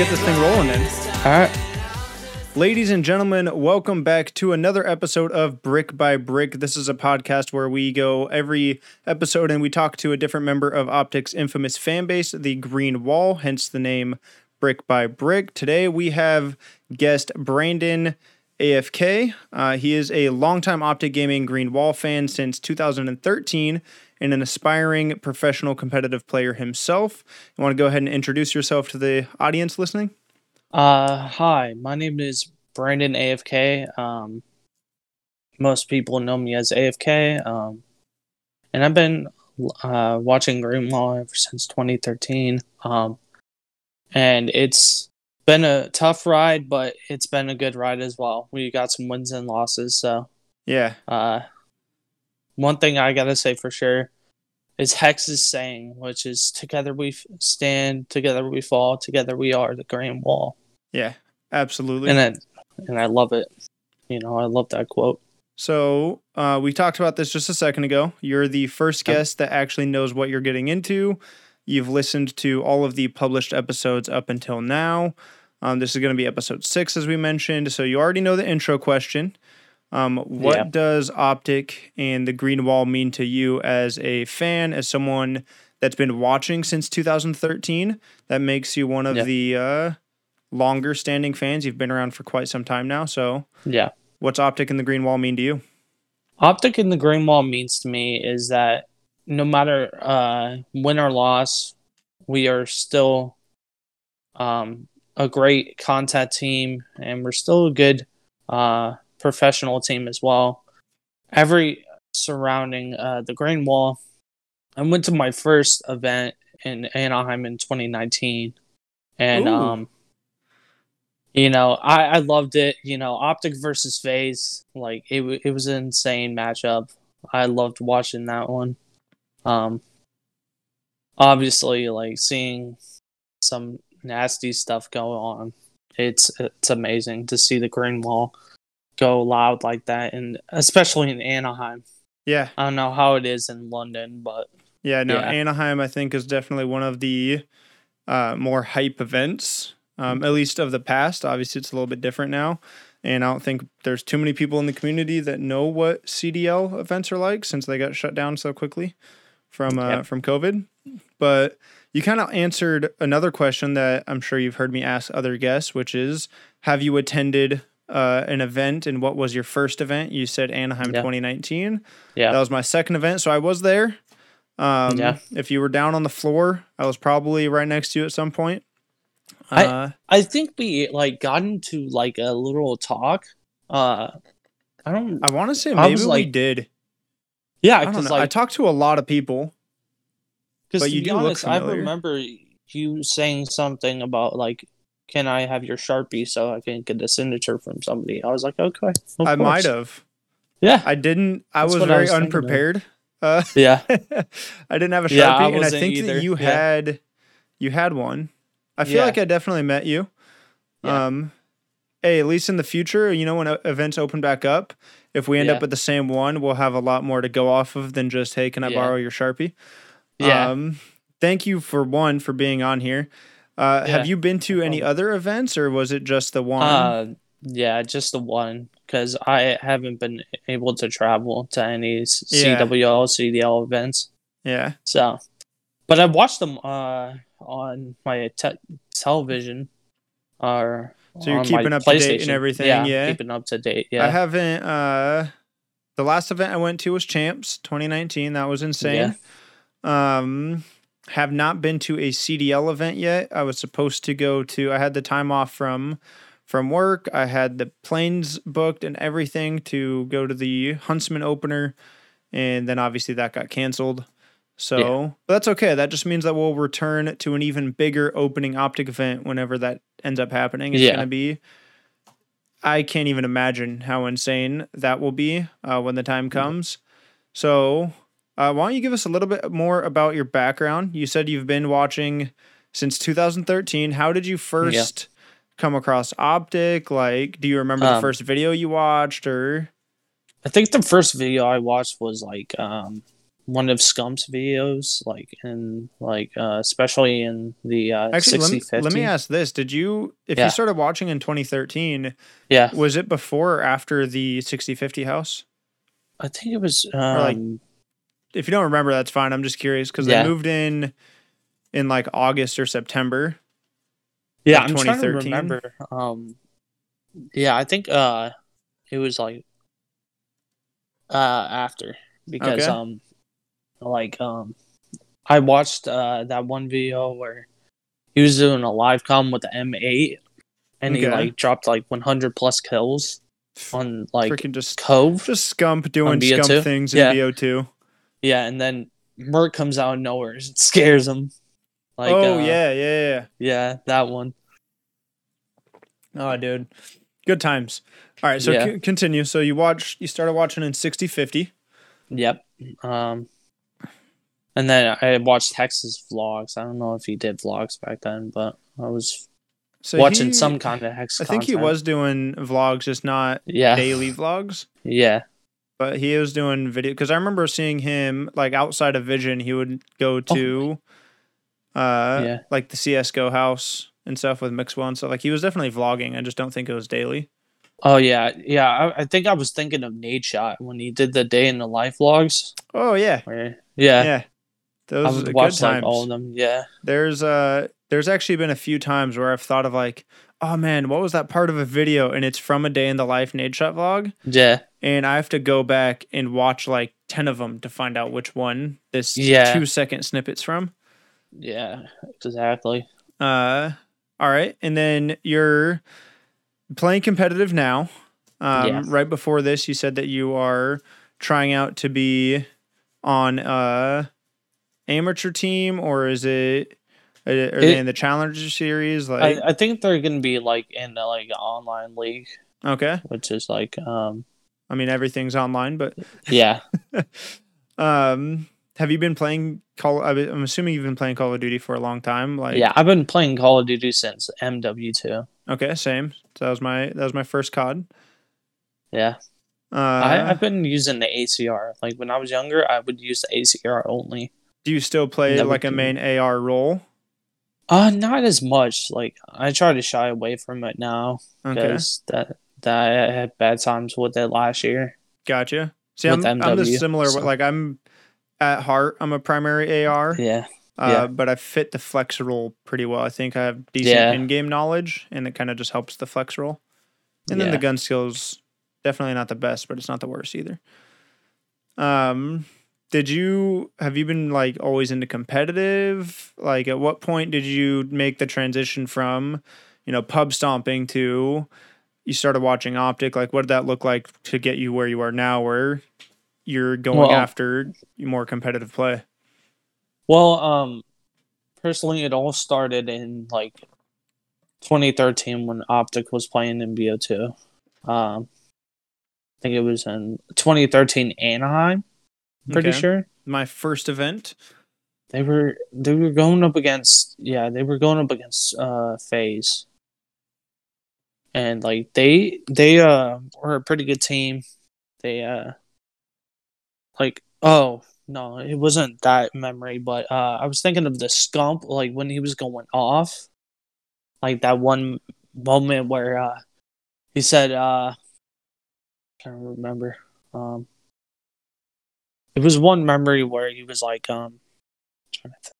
get this thing rolling then. All right. Ladies and gentlemen, welcome back to another episode of Brick by Brick. This is a podcast where we go every episode and we talk to a different member of Optic's infamous fan base, the Green Wall, hence the name Brick by Brick. Today we have guest Brandon AFK. Uh, he is a longtime Optic Gaming Green Wall fan since 2013 and an aspiring professional competitive player himself. You want to go ahead and introduce yourself to the audience listening? Uh, hi, my name is Brandon AFK. Um, most people know me as AFK. Um, and I've been uh, watching Green Wall ever since 2013. Um, and it's been a tough ride, but it's been a good ride as well. We got some wins and losses. So, Yeah. uh, one thing I gotta say for sure is Hex's saying, which is "Together we stand, together we fall, together we are the Green Wall," Yeah, absolutely. and I, and I love it. You know, I love that quote. So uh, we talked about this just a second ago. You're the first guest that actually knows what you're getting into. You've listened to all of the published episodes up until now. Um, this is going to be episode six, as we mentioned. So you already know the intro question. Um, what Yeah. does Optic and the Green Wall mean to you as a fan, as someone that's been watching since 2013? That makes you one of Yeah. the uh, longer standing fans. You've been around for quite some time now. So Yeah, what's Optic and the Green Wall mean to you? optic and the Green Wall means to me is that no matter uh, win or loss, we are still um, a great content team, and we're still a good uh, professional team as well. Every surrounding uh, the Green Wall, I went to my first event in Anaheim in 2019, and Ooh. um, you know, I, I loved it. You know, Optic versus FaZe, like it, it was an insane matchup. I loved watching that one. Um, obviously, like seeing some nasty stuff go on. It's it's amazing to see the Green Wall go loud like that, and especially in Anaheim. Yeah, I don't know how it is in London, but Yeah, no, Yeah. Anaheim I think is definitely one of the uh, more hype events, um, at least of the past. Obviously, it's a little bit different now, and I don't think there's too many people in the community that know what CDL events are like since they got shut down so quickly from uh, Yep. from COVID. But you kind of answered another question that I'm sure you've heard me ask other guests, which is, have you attended? Uh, an event and what was your first event? You said Anaheim Yeah. 2019. yeah, That was my second event, so I was there. Um, Yeah. If you were down on the floor, I was probably right next to you at some point. I- Uh, I think we like got into like a little talk. Uh, I don't. I want to say I maybe we like- did. Yeah, I because know. I like talked to a lot of people. Because to you be do look honest, I remember you saying something about like, "Can I have your sharpie so I can get a signature from somebody?" I was like, "Okay." I might have. Yeah, I didn't. I That's was what I very was unprepared. Uh, yeah, I didn't have a sharpie, Yeah, I and I think either. that you Yeah. had you had one. I feel Yeah. like I definitely met you. Um, hey, at least in the future, you know, when events open back up, if we end up at the same one, we'll have a lot more to go off of than just, hey, can I borrow your sharpie? yeah. Um, thank you for one for being on here. Uh, Yeah, have you been to any other events, or was it just the one? uh, yeah, just the one because I haven't been able to travel to any Yeah. CWL, CDL events. yeah, So, but I watched them uh on my te- television. Or So you're keeping up to date and everything, Yeah, yeah? keeping up to date. Yeah, I haven't. Uh, the last event I went to was Champs 2019. That was insane. Um, have not been to a CDL event yet. I was supposed to go to. I had the time off from from work. I had the planes booked and everything to go to the Huntsmen opener, and then obviously that got canceled. So Yeah. but that's okay. That just means that we'll return to an even bigger opening optic event whenever that ends up happening. It's Yeah. gonna be. I can't even imagine how insane that will be uh, when the time comes. So, uh, why don't you give us a little bit more about your background? You said you've been watching since 2013. How did you first come across Optic? Like, do you remember the Um, first video you watched or? I think the first video I watched was like um one of Scump's videos, like in like uh, especially in the uh, Actually, let me, let me ask this: Did you, if Yeah. you started watching in 2013, Yeah, was it before or after the 60-50 house? I think it was. Um, like, If you don't remember, that's fine. I'm just curious because Yeah. they moved in in like August or September. yeah, I'm trying to 2013? remember. Um, yeah, I think uh, it was like uh after because Okay. um, like um, I watched uh that one video where he was doing a live com with the M8, and he like dropped like 100 plus kills on like Freaking just Cove. just scump doing BO2? scump things in Yeah. BO2. Yeah, and then MerK comes out of nowhere, and scares him. Like, oh uh, yeah, yeah, yeah. yeah, that one. Oh, dude, good times. All right, so Yeah. c- continue. So you watch, you started watching in 60-50. Yep. Um, and then I watched Hex's vlogs. I don't know if he did vlogs back then, but I was So watching he- some kind of Hex. I think he was doing vlogs, just not Yeah. daily vlogs. Yeah. But he was doing video because I remember seeing him like outside of Vision. He would go to, uh, Yeah. like the CS:GO house and stuff with Mixwell and stuff. Like he was definitely vlogging. I just don't think it was daily. Oh yeah, yeah. I, I think I was thinking of Nadeshot when he did the day in the life vlogs. Oh yeah, Where yeah, yeah. I Those are would good times. like all of them. Yeah. There's uh there's actually been a few times where I've thought of like, oh man, what was that part of a video? And it's from a day in the life Nadeshot vlog. Yeah. And I have to go back and watch like ten of them to find out which one this Yeah. two second snippets from. Yeah. Exactly. Uh all right. And then you're playing competitive now. Um Yeah. right before this you said that you are trying out to be on a amateur team or is it are are they in the challenger series I, like I think they're gonna be like in the like online league, okay which is like um i mean everything's online but yeah um have you been playing call I- i'm assuming you've been playing call of duty for a long time like yeah. I've been playing Call of Duty since MW two. okay same so that was my that was my first cod Yeah. uh I, I've been using the ACR. Like when I was younger, I would use the ACR only. do you still play like a main ar role Uh not as much. Like I try to shy away from it now okay because that that I had bad times with it last year. gotcha see i'm, With I'm the similar so- like i'm at heart i'm a primary ar Yeah. Uh, Yeah. but I fit the flex role pretty well. I think I have decent Yeah. in-game knowledge, and it kind of just helps the flex role. And then the gun skills definitely not the best, but it's not the worst either. Um, did you have you been like always into competitive? Like, at what point did you make the transition from, you know, pub stomping to you started watching Optic? Like, what did that look like to get you where you are now, where you're going Well- after more competitive play? Well, um, personally, it all started in like 2013 when Optic was playing in BO2. Um, I think it was in 2013 Anaheim. Pretty Okay. sure My first event. they were they were going up against yeah they were going up against uh FaZe. And like they they uh were a pretty good team. They uh like oh no it wasn't that memory but uh I was thinking of the scump like when he was going off like that one moment where uh he said uh I can't remember um it was one memory where he was like um trying to think.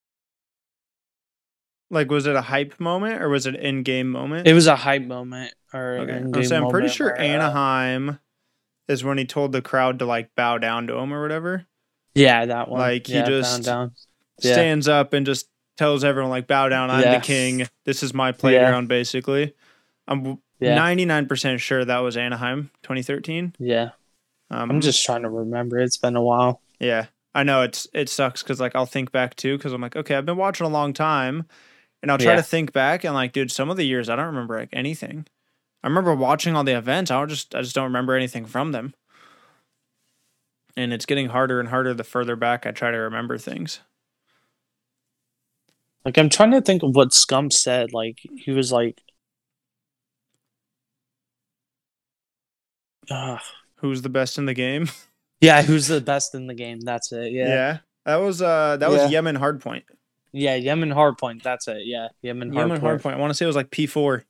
Like, was it a hype moment or was it an in-game moment? it was a hype moment or okay. an I'm, in-game saying, I'm pretty sure where, uh, Anaheim is when he told the crowd to like bow down to him or whatever. yeah that one like, he just- down, down. Yeah. Stands up and just tells everyone like bow down. I'm Yeah. the king. This is my playground. Basically, I'm yeah 99 percent sure that was Anaheim 2013. yeah Um, I'm just trying to remember it's been a while yeah. I know it's it sucks because like I'll think back too because I'm like okay I've been watching a long time, and I'll try Yeah. to think back and like dude some of the years I don't remember like anything. I remember watching all the events. I don't just I just don't remember anything from them. And it's getting harder and harder the further back I try to remember things. Like I'm trying to think of what Scump said. Like he was like, uh, Who's the best in the game? Yeah, who's the best in the game? That's it. Yeah. Yeah. That was uh that was Yeah. Yemen Hardpoint. Yeah, Yemen Hardpoint. That's it. Yeah, Yemen Hardpoint. Yemen Hardpoint. I want to say it was like P4.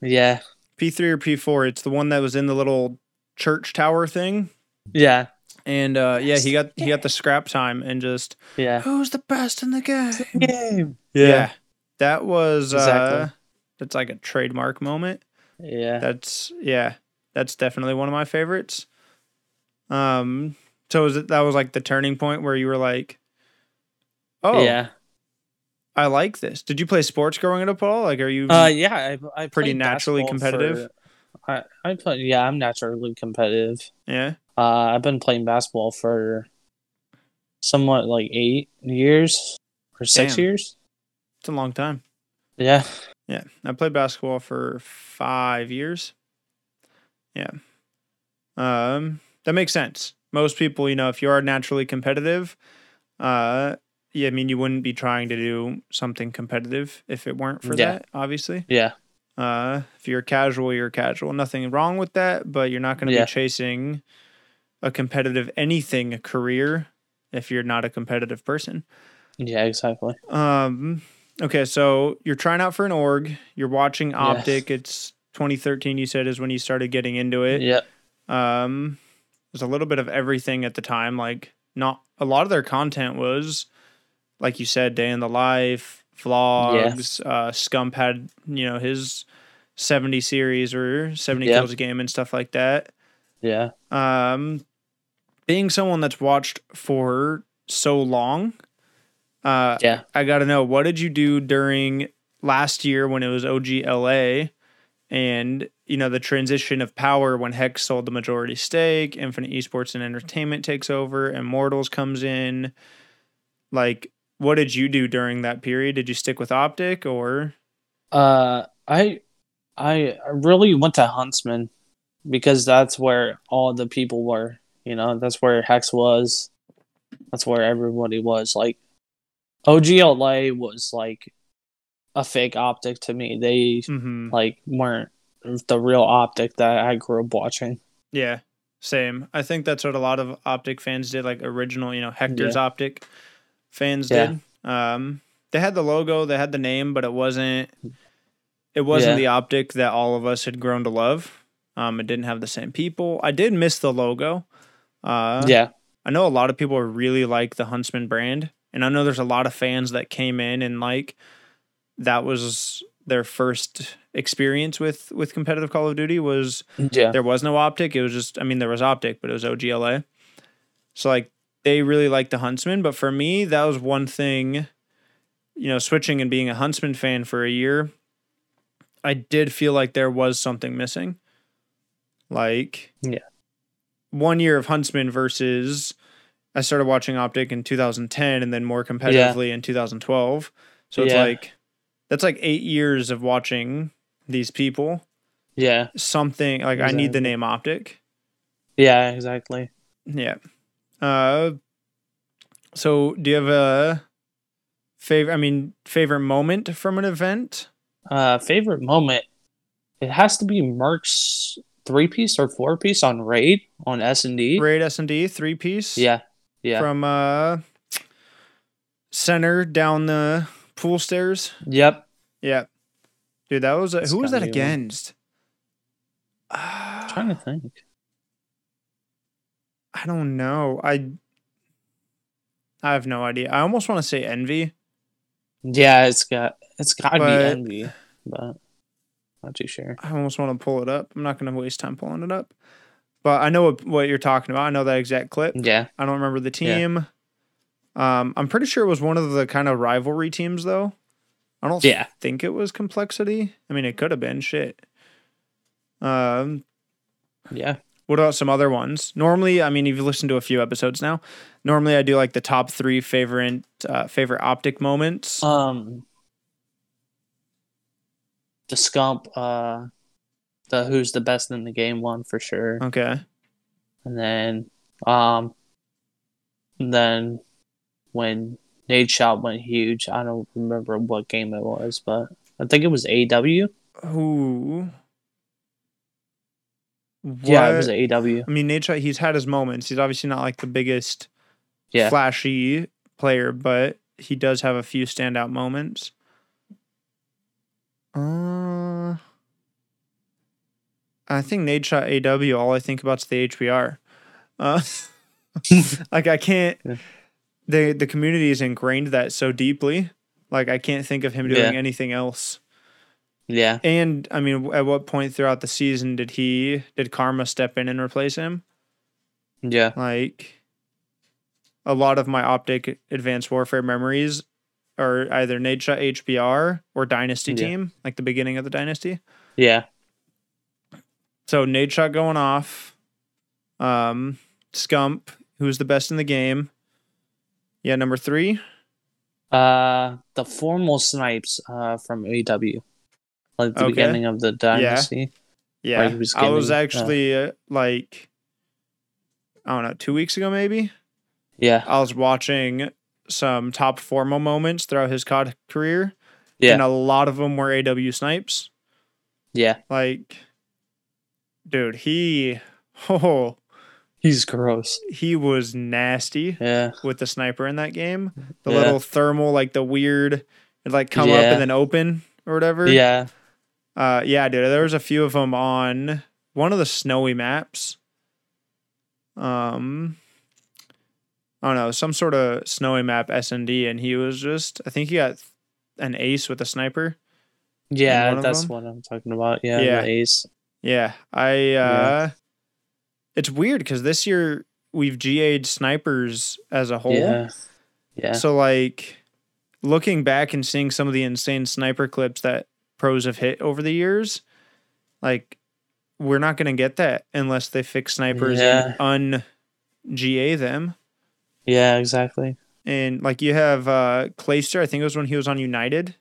Yeah. P3 or P4. It's the one that was in the little church tower thing. Yeah. And uh yeah, he got he got the scrap time and just Yeah. who's the best in the game? Game. Yeah. That was uh Exactly. that's like a trademark moment. Yeah. That's yeah, that's definitely one of my favorites. Um so was it that was like the turning point where you were like Oh, Yeah. I like this. Did you play sports growing up at all? Like are you Uh, yeah. I, I Pretty naturally competitive? for- I I play. Yeah, I'm naturally competitive. Yeah. Uh, I've been playing basketball for somewhat like eight years or six Damn. years. It's a long time. Yeah. Yeah. I played basketball for 5 years. Yeah. Um that makes sense. Most people, you know, if you are naturally competitive, uh yeah, I mean you wouldn't be trying to do something competitive if it weren't for Yeah. that, obviously. Yeah. Uh, if you're casual, you're casual. Nothing wrong with that, but you're not going to Yeah. be chasing a competitive anything career if you're not a competitive person. Yeah. Exactly. Um, okay, so you're trying out for an org. You're watching Optic. It's 2013. You said is when you started getting into it. Yeah. Um, there's a little bit of everything at the time. Like not a lot of their content was, like you said, day in the life, vlogs. Uh, Scump had you know his 70 series or 70 Yeah. kills a game and stuff like that. Yeah. Um, being someone that's watched for so long, uh, Yeah. I got to know what did you do during last year when it was OGLA and you know the transition of power when Hex sold the majority stake, Infinite Esports and Entertainment takes over, Immortals comes in. Like, what did you do during that period? Did you stick with Optic or? Uh, I I really went to Huntsmen because that's where all the people were. You know, that's where Hex was. That's where everybody was. Like, OGLA was like a fake optic to me. They Mm-hmm. like weren't the real optic that I grew up watching. Yeah, same. I think that's what a lot of Optic fans did, like original, you know, Hector's Optic fans Yeah. did. Um, they had the logo, they had the name, but it wasn't. It wasn't Yeah. the Optic that all of us had grown to love. Um, it didn't have the same people. I did miss the logo. Uh, yeah, I know a lot of people really like the Huntsmen brand, and I know there's a lot of fans that came in and like that was their first experience with with competitive Call of Duty was yeah, there was no optic. It was just, I mean, there was optic, but it was OGLA. So like they really liked the Huntsmen, but for me, that was one thing. You know, switching and being a Huntsmen fan for a year, I did feel like there was something missing. Like, Yeah. one year of Huntsmen versus I started watching Optic in 2010 and then more competitively in 2012. So it's Yeah. like that's like eight years of watching these people yeah, something like I need the name Optic. yeah, exactly. Yeah. Uh so do you have a favorite I mean favorite moment from an event? Uh, favorite moment. It has to be MerK's three piece or four piece on raid on S and D. Raid S and D three piece. Yeah, yeah, From uh center down the pool stairs. yep. Yeah. Dude, that was a, who was that gotta against? I'm trying to think. I don't know. I I have no idea. I almost want to say envy. Yeah, it's got it's got to be envy, but not too sure. I almost want to pull it up. I'm not going to waste time pulling it up. But I know what, what you're talking about. I know that exact clip. Yeah, I don't remember the Yeah. Um, I'm pretty sure it was one of the kind of rivalry teams, though. I don't Yeah. think it was Complexity. I mean, it could have been. Shit. Um, yeah, what about some other ones? Normally, I mean, you've listened to a few episodes now. Normally, I do like the top three favorite uh, favorite optic moments. um, the scump, uh, the who's the best in the game one for sure, okay. and then um, and then when Nadeshot went huge, I don't remember what game it was, but I think it was AW. Who? Yeah, it was AW. I mean, Nadeshot, he's had his moments. He's obviously not like the biggest Yeah. flashy player, but he does have a few standout moments. Uh, I think Nadeshot AW. All I think about is the HBR. Uh, like I can't. The the community is ingrained that so deeply. Like I can't think of him doing Yeah. anything else. Yeah. And I mean, at what point throughout the season did he did Karma step in and replace him? Yeah. Like a lot of my optic advanced warfare memories are either Nadeshot HBR or Dynasty Yeah. team, like the beginning of the Dynasty. Yeah. So Nadeshot going off. Um Scump, who's the best in the game. Yeah, number three. Uh, the formal snipes uh from AW, like the Okay. beginning of the dynasty. Yeah. He was I was getting, uh, actually uh, like I don't know, two weeks ago maybe. Yeah. I was watching some top formal moments throughout his COD career. Yeah. And a lot of them were AW snipes. Yeah. Like, dude, he, oh, He's gross. he was nasty Yeah. with the sniper in that game. The Yeah. little thermal, like the weird, it like come up and then open or whatever. Yeah. Uh, yeah, dude. There was a few of them on one of the snowy maps. Um, I don't know, some sort of snowy map S and D, and he was just. I think he got an ace with a sniper. Yeah. one That's what I'm talking about. Yeah. Yeah. Ace. Yeah, I. uh It's weird because this year we've GA'd snipers as a whole. Yeah. Yeah. So like, looking back and seeing some of the insane sniper clips that pros have hit over the years, like we're not going to get that unless they fix snipers Yeah. and un GA them. yeah. Exactly. And like you have uh Clayster, I think it was when he was on United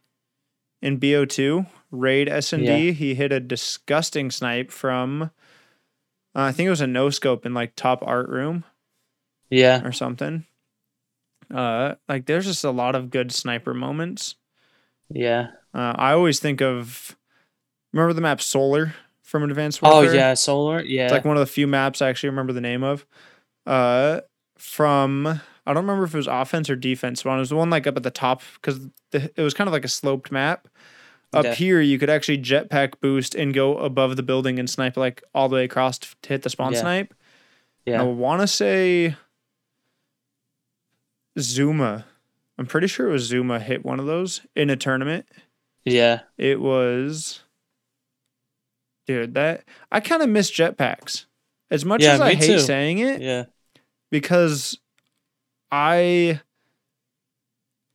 in BO2, raid S&D, Yeah. he hit a disgusting snipe from uh, I think it was a no scope in like top art room Yeah. or something. Uh like there's just a lot of good sniper moments. Yeah. Uh, I always think of remember the map Solar from Advanced Oh yeah. Solar. Yeah. It's like one of the few maps I actually remember the name of. Uh, from I don't remember if it was offense or defense one. It was the one like up at the top because it was kind of like a sloped map. Up Yeah. here, you could actually jetpack boost and go above the building and snipe like all the way across to hit the spawn Yeah. snipe. yeah. I want to say Zooma. I'm pretty sure it was Zooma hit one of those in a tournament. Yeah. It was, dude. That I kind of miss jetpacks as much Yeah, as I hate too. saying it Yeah. because I,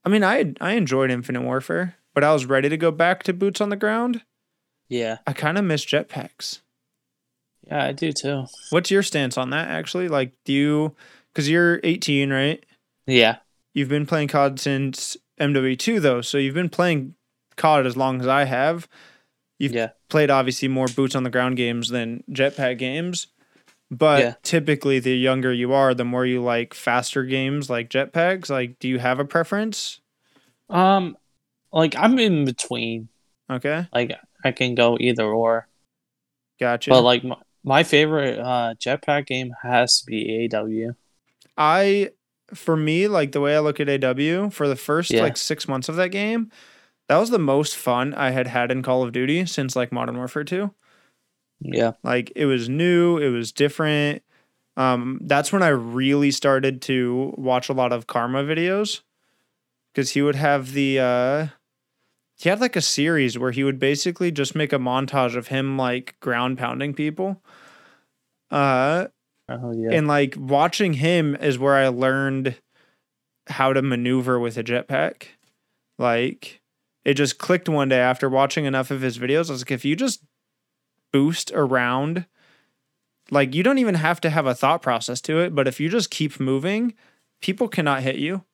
I mean, I I enjoyed Infinite Warfare, but I was ready to go back to boots on the ground. Yeah. I kind of miss jetpacks. Yeah. I do too. What's your stance on that? Actually, like, do you? Because you're 18, right? Yeah. You've been playing COD since MW2 though, so you've been playing COD as long as I have. You've Yeah. played obviously more boots on the ground games than jetpack games. But Yeah. typically the younger you are, the more you like faster games like jetpacks. Like, do you have a preference? Um, like I'm in between. Okay. Like I can go either or. Gotcha. But like my, my favorite uh jetpack game has to be AW. I for me, like the way I look at AW for the first Yeah. like six months of that game, that was the most fun I had had in Call of Duty since like Modern Warfare 2. Yeah. Like it was new, it was different. Um, that's when I really started to watch a lot of Karma videos because he would have the uh, he had like a series where he would basically just make a montage of him like ground pounding people. Uh, Oh yeah. and like watching him is where I learned how to maneuver with a jetpack. Like it just clicked one day after watching enough of his videos. I was like, if you just boost around, like you don't even have to have a thought process to it, but if you just keep moving, people cannot hit you.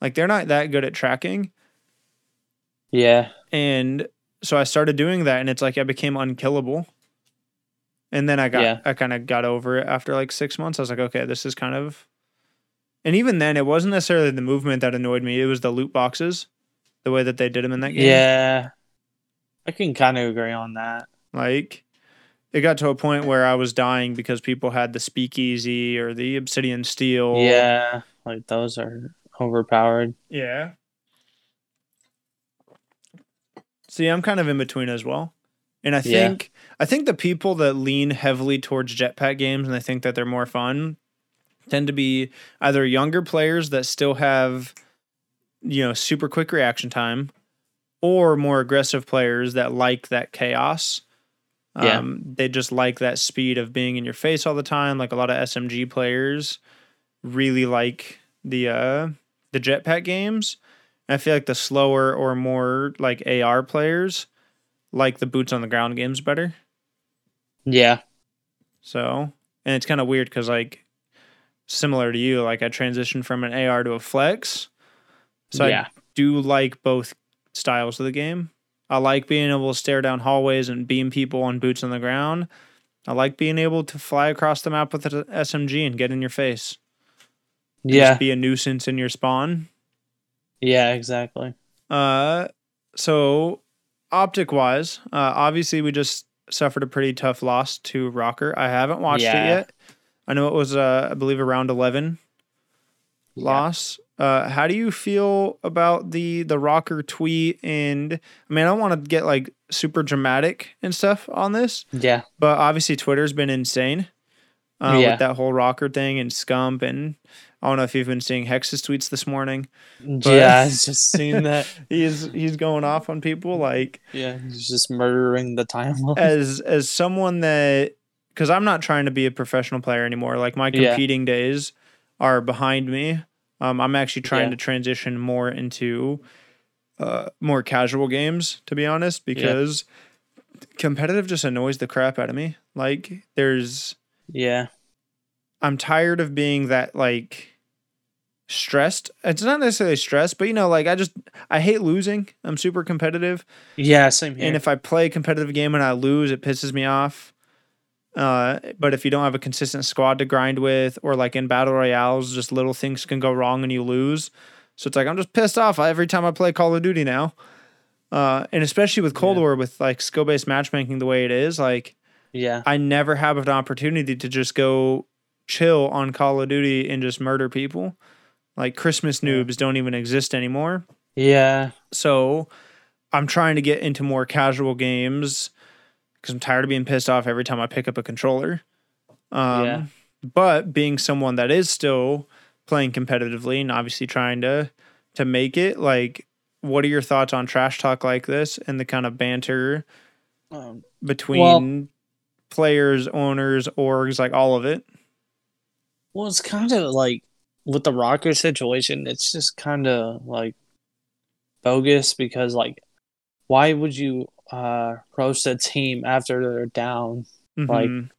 Like they're not that good at tracking. Yeah. And so I started doing that and it's like I became unkillable. And then I got Yeah. I kind of got over it after like 6 months. I was like, okay, this is kind of And even then it wasn't necessarily the movement that annoyed me, it was the loot boxes, the way that they did them in that game. Yeah. I can kind of agree on that. Like it got to a point where I was dying because people had the speakeasy or the obsidian steed. Yeah, like those are overpowered. Yeah. See, I'm kind of in between as well. And I Yeah. think I think the people that lean heavily towards jetpack games and they think that they're more fun tend to be either younger players that still have you know super quick reaction time or more aggressive players that like that chaos. Yeah. Um, they just like that speed of being in your face all the time. Like a lot of SMG players really like the uh the jetpack games. I feel like the slower or more like AR players like the boots on the ground games better. Yeah, So, and it's kind of weird because like similar to you, like I transitioned from an AR to a flex. So yeah, I do like both styles of the game. I like being able to stare down hallways and beam people on boots on the ground. I like being able to fly across the map with an SMG and get in your face. yeah, Just be a nuisance in your spawn. Yeah. Exactly. Uh, so optic wise, uh, obviously we just suffered a pretty tough loss to Rokkr. I haven't watched it Yeah. yet. I know it was, uh, I believe, around eleven Yeah. loss. Uh, how do you feel about the the Rokkr tweet? And I mean, I don't want to get like super dramatic and stuff on this, Yeah, but obviously Twitter's been insane. Uh, Yeah. with that whole Rokkr thing and scump and I don't know if you've been seeing Hex's tweets this morning. yeah. I just seen that. He's he's going off on people like Yeah, he's just murdering the timeline. as as someone that because I'm not trying to be a professional player anymore. Like my Yeah. competing days are behind me. Um, I'm actually trying Yeah. to transition more into uh, more casual games, to be honest, because competitive just annoys the crap out of me. Like there's yeah, I'm tired of being that like stressed. It's not necessarily stressed, but you know, like I just I hate losing. I'm super competitive. yeah. Same here. And if I play a competitive game and I lose, it pisses me off. Uh, but if you don't have a consistent squad to grind with, or like in battle royales, just little things can go wrong and you lose. So it's like I'm just pissed off every time I play Call of Duty now. Uh, and especially with Cold Yeah. War, with like skill based matchmaking the way it is, like yeah, I never have an opportunity to just go chill on Call of Duty and just murder people. Like Christmas noobs don't even exist anymore. yeah, So I'm trying to get into more casual games because I'm tired of being pissed off every time I pick up a controller. Um, Yeah. But being someone that is still playing competitively and obviously trying to to make it, like, what are your thoughts on trash talk like this and the kind of banter um, between players, owners, orgs, like all of it? Well, it's kind of like with the Rokkr situation, it's just kind of like bogus because, like, why would you uh roast a team after they're down? Like, Mhm.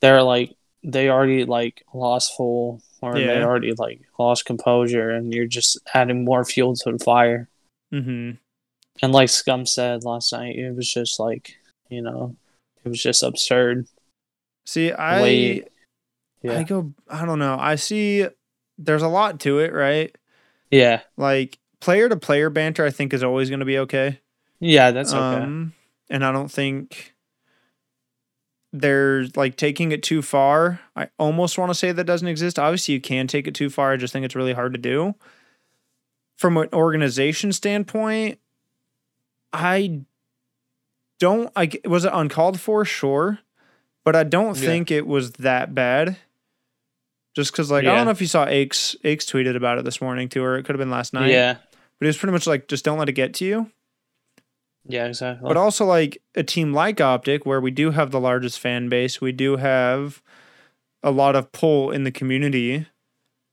They're like they already like lost full or they already like lost composure, and you're just adding more fuel to the fire. Mm-hmm. And like Scump said last night, it was just like you know, it was just absurd. See, I way- Yeah, I go I don't know. I see there's a lot to it, right? yeah, Like player to player banter I think is always going to be okay. yeah. That's okay. Um and I don't think there's like taking it too far. I almost want to say that doesn't exist. Obviously you can take it too far. I just think it's really hard to do. From an organization standpoint, I don't I was it uncalled for? Sure. But I don't Yeah. think it was that bad. Just because, like, I don't know if you saw Aches. Aches tweeted about it this morning too, or it could have been last night. yeah, But it was pretty much like, just don't let it get to you. yeah, exactly. But also, like a team like Optic, where we do have the largest fan base, we do have a lot of pull in the community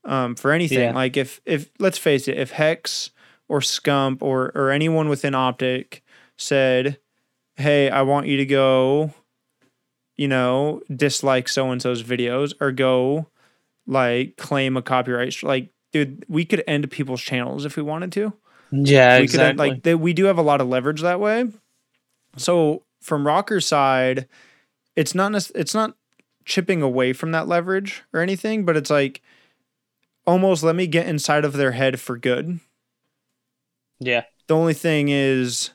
um, for anything. Yeah. Like if if let's face it, if Hex or Scump or or anyone within Optic said, "Hey, I want you to go," you know, dislike so and so's videos or go like claim a copyright, stri- like dude, we could end people's channels if we wanted to yeah, we exactly. could like they, we do have a lot of leverage that way. So from Rokkr's side, it's not it's not chipping away from that leverage or anything, but it's like almost let me get inside of their head for good. yeah, The only thing is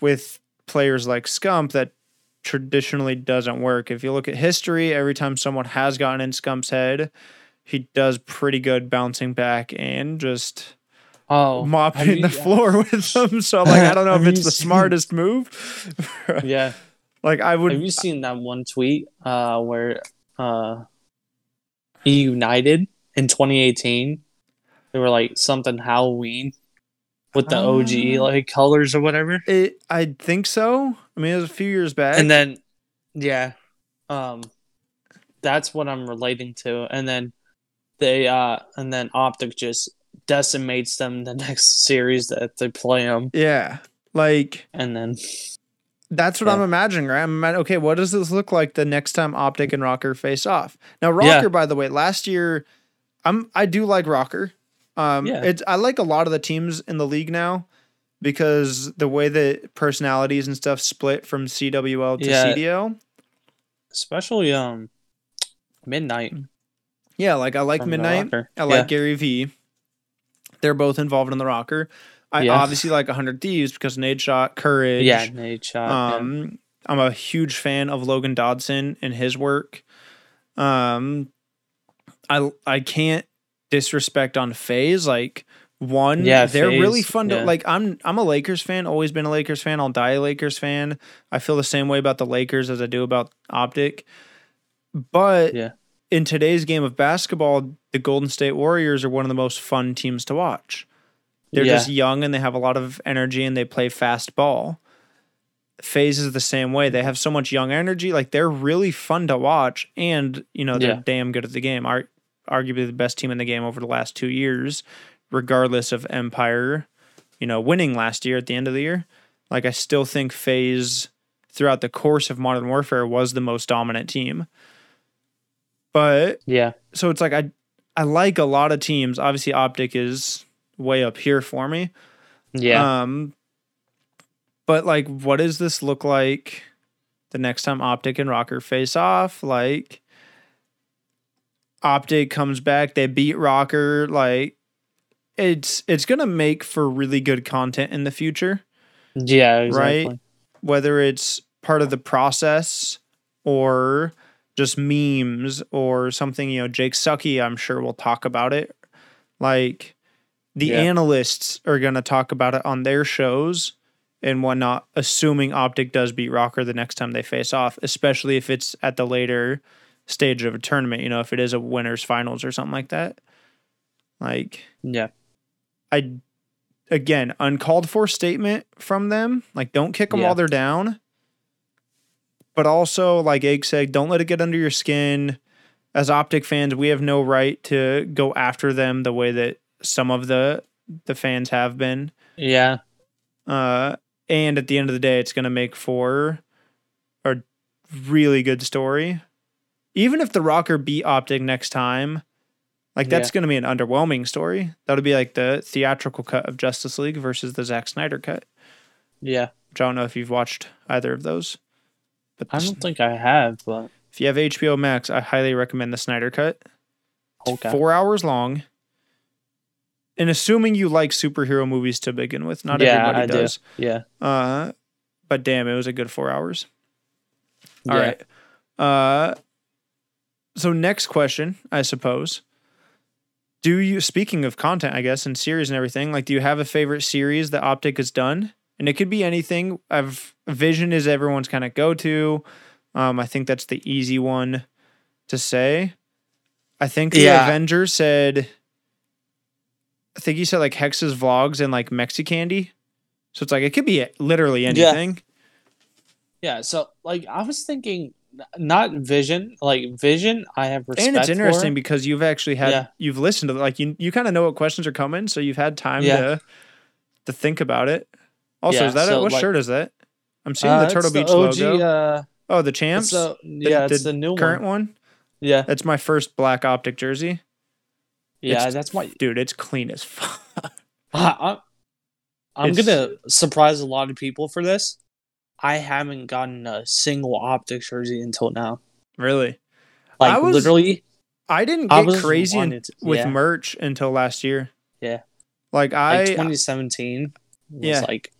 with players like Scump that traditionally doesn't work. If you look at history, every time someone has gotten in Scump's head, he does pretty good bouncing back and just Oh, mopping you- the floor with them. So like I don't know if it's the seen- smartest move. Yeah. like I would Have you seen that one tweet uh, where uh, he united in 2018? They were like something Halloween with the OG Ah. like colors or whatever. it I think so. I mean it was a few years back. And then, yeah, um, that's what I'm relating to. And then they uh, and then Optic just decimates them the next series that they play them. yeah. Like And then That's what Yeah. I'm imagining, right? I'm ima- okay. What does this look like the next time Optic and Rokkr face off? Now, Rokkr, Yeah. by the way, last year, I'm I do like Rokkr. Um, Yeah. it's I like a lot of the teams in the league now because the way that personalities and stuff split from CWL to Yeah. CDL. especially um, Midnight. Yeah, like I like from Midnight. I like Gary V. They're both involved in the Rokkr. I Yeah. obviously like 100 Thieves because Nadeshot, Courage. yeah, yeah, Nadeshot. yeah. Um, I'm a huge fan of Logan Dodson and his work. Um, I I can't disrespect on FaZe. Like one, Yeah, they're really FaZe, fun to yeah. like. I'm I'm a Lakers fan. Always been a Lakers fan. I'll die a Lakers fan. I feel the same way about the Lakers as I do about Optic. But Yeah. in today's game of basketball, the Golden State Warriors are one of the most fun teams to watch. They're Yeah. just young and they have a lot of energy and they play fast ball. FaZe is the same way. They have so much young energy. Like they're really fun to watch, and you know they're Yeah. damn good at the game. Are arguably the best team in the game over the last two years, regardless of Empire, you know, winning last year at the end of the year. Like I still think FaZe throughout the course of Modern Warfare was the most dominant team. But yeah, so it's like I I like a lot of teams. Obviously, Optic is way up here for me. yeah, Um, but like, what does this look like the next time Optic and Rokkr face off? Like, Optic comes back, they beat Rokkr. Like, it's it's gonna make for really good content in the future yeah, exactly. whether it's part of the process or just memes or something, you know, Jake Sucky, I'm sure will talk about it. Like the Yeah. analysts are going to talk about it on their shows and whatnot, assuming Optic does beat Rokkr the next time they face off, especially if it's at the later stage of a tournament, you know, if it is a winners finals or something like that. Like, Yeah, I again uncalled for statement from them. Like, don't kick them Yeah. while they're down. But also, like Egg said, don't let it get under your skin. As optic fans, we have no right to go after them the way that some of the the fans have been. yeah, Uh, and at the end of the day, it's going to make for a really good story. Even if the Rokkr beat Optic next time, like that's Yeah. going to be an underwhelming story. That'll be like the theatrical cut of Justice League versus the Zack Snyder cut. yeah. Which I don't know if you've watched either of those. But I don't think I have, but if you have HBO Max, I highly recommend the Snyder cut. Okay. four hours long. And assuming you like superhero movies to begin with, not Yeah, everybody I do. does. Yeah, Uh, but damn, it was a good four hours. All yeah. right. Uh, so next question, I suppose. Do you, speaking of content, I guess, and series and everything, like, do you have a favorite series that Optic has done? And it could be anything. I've Vision is everyone's kind of go to. Um, I think that's the easy one to say. I think the Yeah. Avenger said. I think he said like Hex's vlogs and like Mexicandy. So it's like it could be literally anything. Yeah, yeah. so like I was thinking, n- not Vision, like Vision. I have respect and it's interesting for. because you've actually had Yeah. you've listened to like you you kind of know what questions are coming, so you've had time Yeah. to to think about it. Also, Yeah, is that a, what like- shirt is that? I'm seeing Uh, the Turtle Beach OG, logo. Uh, oh, the it's champs. the, The- yeah, it's the the, new current one. one. Yeah, That's my first black optic jersey. yeah, it's- that's why. Dude, it's clean as fuck. I, I'm It's- gonna surprise a lot of people for this. I haven't gotten a single optic jersey until now. really. Like I was- literally, I didn't I get was crazy wanted with yeah. merch until last year. Yeah. Like I like 2017 was Yeah. like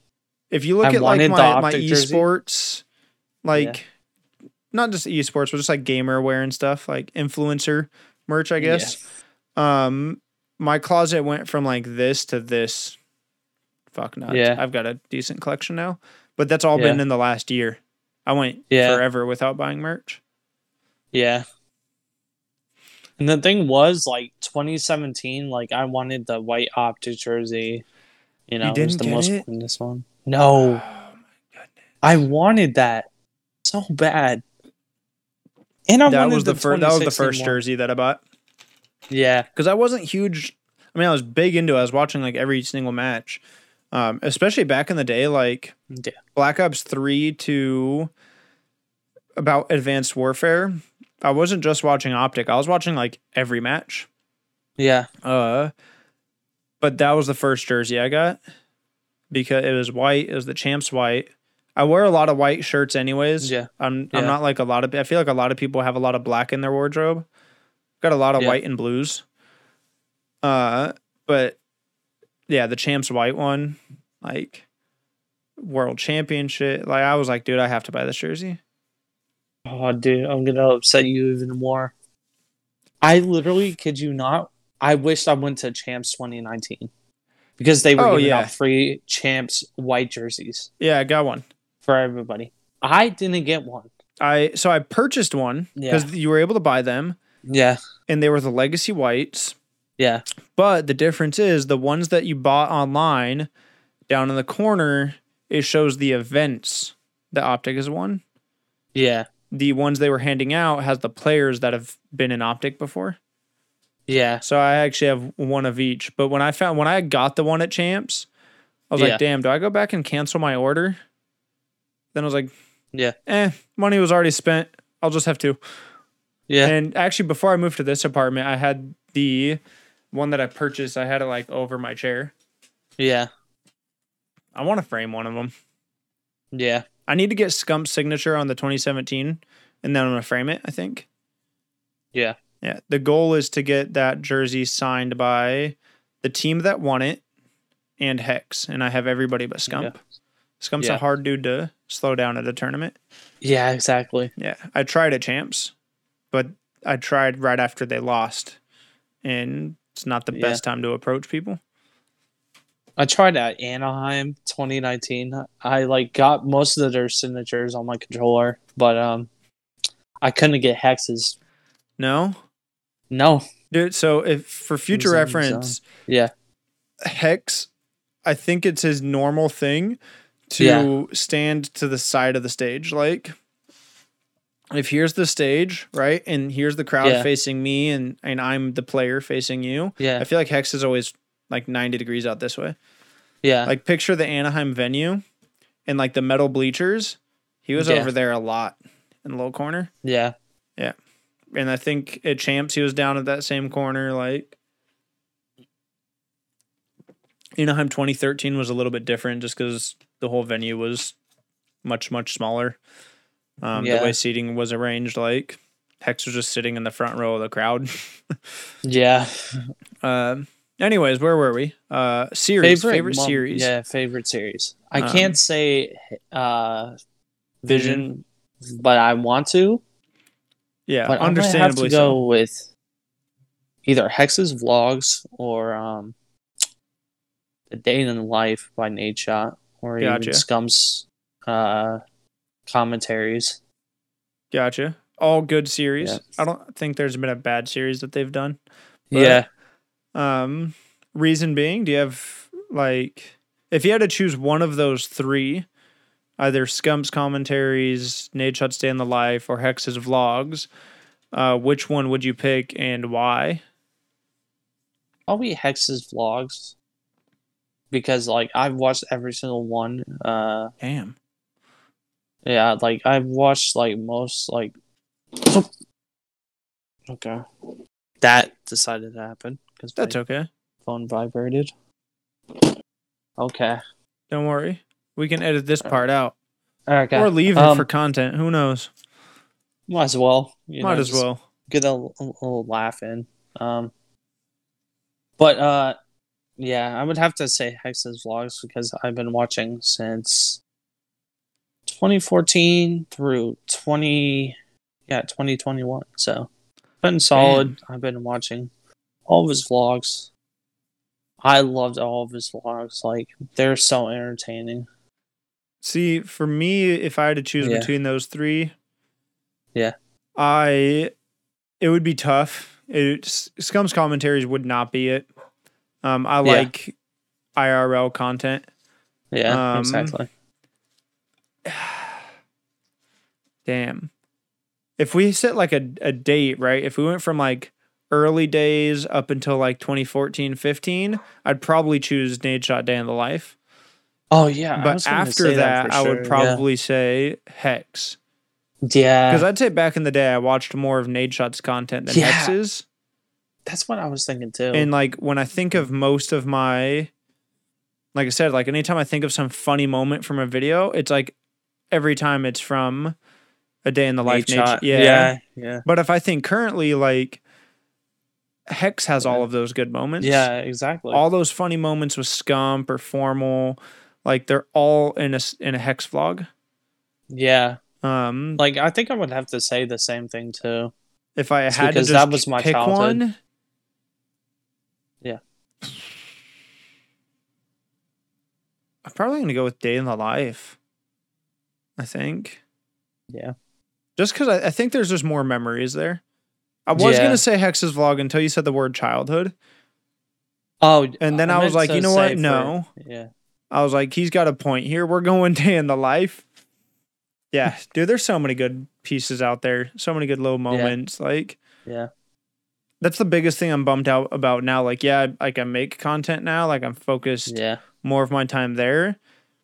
if you look I at like my, my Optic jersey. esports like not just esports, but just like gamer wear and stuff, like influencer merch, I guess. Um, my closet went from like this to this. Fuck nuts. Yeah. I've got a decent collection now, but that's all been in the last year. I went Yeah. forever without buying merch. Yeah. And the thing was, like 2017, like I wanted the white optic jersey. You know, it was the most it? this one. No, oh, I wanted that so bad. And I that wanted was the, first. That was the first one. jersey that I bought Yeah, because I wasn't huge. I mean, I was big into. it. I was watching like every single match, um, especially back in the day. Like yeah, Black Ops 3 to about Advanced Warfare, I wasn't just watching Optic. I was watching like every match. yeah, Uh but that was the first jersey I got because it was white, it was the champs white. I wear a lot of white shirts anyways. yeah, I'm Yeah. I'm not like a lot of I feel like a lot of people have a lot of black in their wardrobe. Got a lot of Yeah. white and blues. Uh but yeah, the champs white one, like world championship. Like I was like, dude, I have to buy this jersey. Oh, dude, I'm gonna upset you even more. I literally kid you not. I wished I went to Champs 2019 because they were Oh, giving yeah. out free Champs white jerseys Yeah, I got one. for everybody. I didn't get one. I so I purchased one because you were able to buy them Yeah, and they were the legacy whites. Yeah, But the difference is the ones that you bought online down in the corner, it shows the events the Optic has won. yeah, The ones they were handing out has the players that have been in Optic before. yeah, So I actually have one of each. But when I found when I got the one at Champs, I was Yeah. like, damn, do I go back and cancel my order? Then I was like, Yeah. eh, money was already spent. I'll just have to. yeah, And actually, before I moved to this apartment, I had the one that I purchased. I had it like over my chair. yeah, I want to frame one of them. yeah, I need to get Scump's signature on the 2017, and then I'm gonna frame it. I think. yeah, Yeah. The goal is to get that jersey signed by the team that won it and Hex, and I have everybody but Scump. Scump's Yeah. a hard dude to slow down at a tournament. yeah, exactly. Yeah, I tried at champs, but I tried right after they lost, and it's not the Yeah. best time to approach people. I tried at Anaheim 2019. I like got most of their signatures on my controller, but um, I couldn't get hexes. No, No, dude. So if for future Zone, reference, yeah, Hex, I think it's his normal thing to Yeah. stand to the side of the stage. Like, if here's the stage, right, and here's the crowd Yeah. facing me, and and I'm the player facing you. yeah, I feel like Hex is always like 90 degrees out this way. yeah, Like, picture the Anaheim venue and like the metal bleachers. He was Yeah. over there a lot in the low corner. Yeah, yeah, And I think at Champs, he was down at that same corner. Like, Anaheim 2013 was a little bit different just because the whole venue was much, much smaller. Um, Yeah. The way seating was arranged, like, Hex was just sitting in the front row of the crowd. yeah. Um anyways, where were we? Uh, series, favorite, mom- series. Yeah, favorite series. I Um, can't say uh, Vision, but I want to. Yeah, But I'm understandably to go with either Hex's vlogs or um, the Day in the Life by Nadeshot or Gotcha. even Scump's uh, commentaries. Gotcha. All good series. Yeah. I don't think there's been a bad series that they've done. But- yeah, Um, reason being, do you have like if you had to choose one of those three, either Scump's commentaries, Nadeshot's Day in the Life, or Hex's vlogs, uh, which one would you pick and why? probably Hex's vlogs because like I've watched every single one. Uh, Damn. Yeah, like I've watched like most like Okay. That decided to happen because That's okay. phone vibrated. Okay. Don't worry. We can edit this part out Okay. or leave it Um, for content. Who knows? Might as well. you Might know, as well. Get a, a little laugh in. Um but uh yeah, I would have to say Hex's vlogs because I've been watching since 2014 through 20 yeah, 2021. So been solid. I've been watching all of his vlogs. I loved all of his vlogs. Like they're so entertaining. See, for me, if I had to choose Yeah. between those three, Yeah. I it would be tough. It, Scump's commentaries would not be it. Um, I Yeah. like IRL content. Yeah, Um, exactly. Damn. If we set like a, a date, right? If we went from like early days up until like 2014, 15, I'd probably choose Nadeshot Day in the Life. Oh yeah, but after say that, for I would sure, probably say Hex. yeah. Because. I'd say back in the day, I watched more of Nadeshot's content than Yeah. Hex's. That's what I was thinking too. And like when I think of most of my, like I said, like anytime I think of some funny moment from a video, it's like every time it's from a day in the life. Shot. yeah. yeah, yeah, But if I think currently, like Hex has all of those good moments. yeah, exactly. All those funny moments with Scump or Formal, like they're all in a in a Hex vlog. yeah, Um, like I think I would have to say the same thing too. if I it's had to that was my pick childhood. one, Yeah. I'm probably gonna go with Day in the Life. I think. Yeah, Just because I, I think there's just more memories there. I was Yeah. gonna say Hex's vlog until you said the word childhood, Oh, and then I, was like, you know what? No, yeah, I was like, he's got a point here. We're going day in the life. Yeah, dude, there's so many good pieces out there. So many good little moments. Like yeah, that's the biggest thing I'm bummed out about now. Like, yeah, I- like I make content now. Like I'm focused yeah, more of my time there.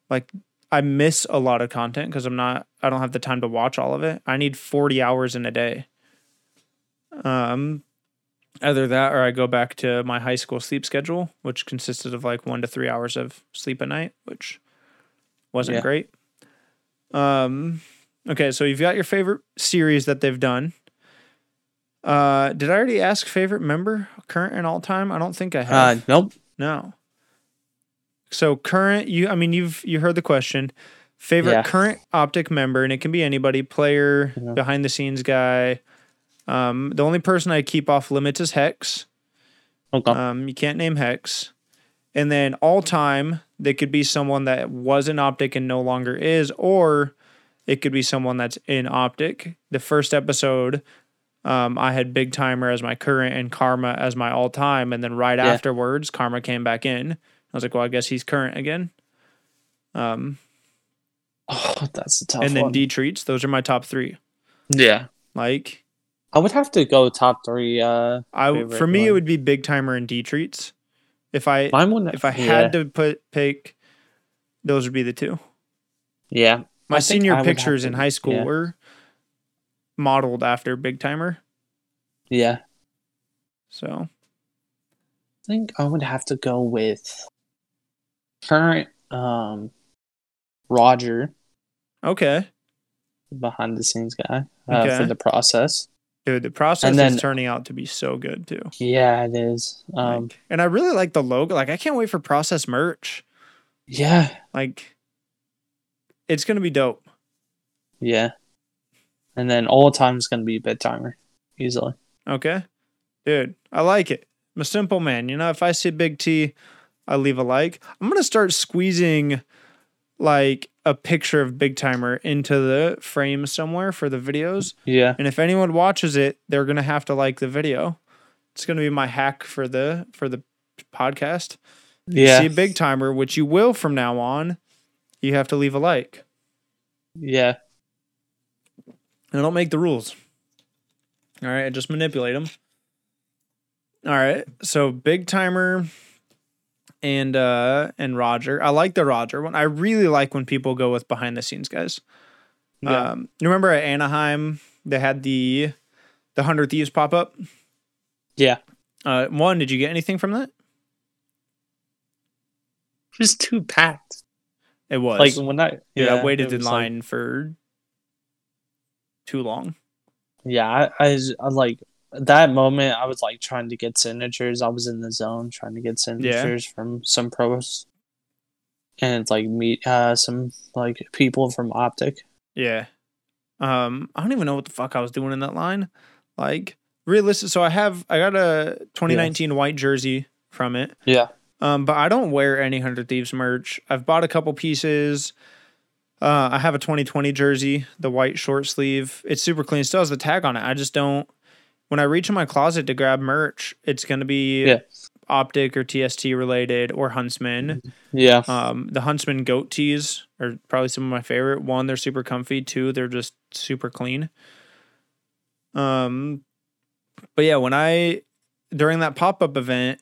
Like I miss a lot of content because I'm not. I don't have the time to watch all of it. I need 40 hours in a day. Um, either that or I go back to my high school sleep schedule, which consisted of like one to three hours of sleep a night, which wasn't Yeah. great. Um, okay, so you've got your favorite series that they've done. Uh, did I already ask favorite member, current and all time? I don't think I have. Uh, nope. No. So current, you I mean you've you heard the question. Favorite Yeah. current optic member, and it can be anybody, player, Yeah. behind the scenes guy. Um, the only person I keep off limits is Hex. Okay. Um, you can't name Hex. And then all time, they could be someone that was in optic and no longer is, or it could be someone that's in optic. The first episode, um, I had BigTymer as my current and Karma as my all time. And then right Yeah. afterwards, Karma came back in. I was like, well, I guess he's current again. Um, oh, that's a tough and then one. D treats. Those are my top three. yeah, Like, I would have to go top three. Uh, I for me, it would be BigTymer and D treats. If I would. if I had to put pick, those would be the two. yeah, My I senior I would have pictures to- in high school yeah. were modeled after BigTymer. yeah. So I think I would have to go with current um Roger, okay, behind the scenes guy, uh, for the process. dude, the process then- is turning out to be so good too. Yeah, it is. Um, Like, and I really like the logo. Like, I can't wait for process merch. yeah, Like, it's gonna be dope. yeah. And then all the time is gonna be BigTymer, easily. Okay, dude, I like it. I'm a simple man. You know, if I see Big T, I leave a like. I'm gonna start squeezing like a picture of BigTymer into the frame somewhere for the videos. Yeah, And if anyone watches it, they're gonna have to like the video. It's gonna be my hack for the for the podcast. yeah, See a BigTymer, which you will from now on. You have to leave a like. yeah. I don't make the rules. All right, I just manipulate them. All right, so BigTymer and uh and Roger. I like the Roger one. I really like when people go with behind the scenes guys. Yeah. Um, you remember at Anaheim they had the the hundred thieves pop up. Yeah. Uh, one, did you get anything from that? Just too packed. It was Like when I Dude, yeah, I waited in was like- line for too long. yeah, I, I, I like that moment. I was like trying to get signatures. I was in the zone trying to get signatures from some pros, and like meet uh some like people from Optic. Yeah. Um, I don't even know what the fuck I was doing in that line. Like realistic. So I have I got a 2019 white jersey from it. Yeah. Um, but I don't wear any Hundred Thieves merch. I've bought a couple pieces. Uh, I have a 2020 jersey, the white short sleeve. It's super clean. It still has the tag on it. I just don't. When I reach in my closet to grab merch, it's gonna be Yeah. optic or TST related or Huntsmen. Yeah. Um, the Huntsmen goat tees are probably some of my favorite. One, they're super comfy. Two, they're just super clean. Um, but yeah, when I during that pop up event,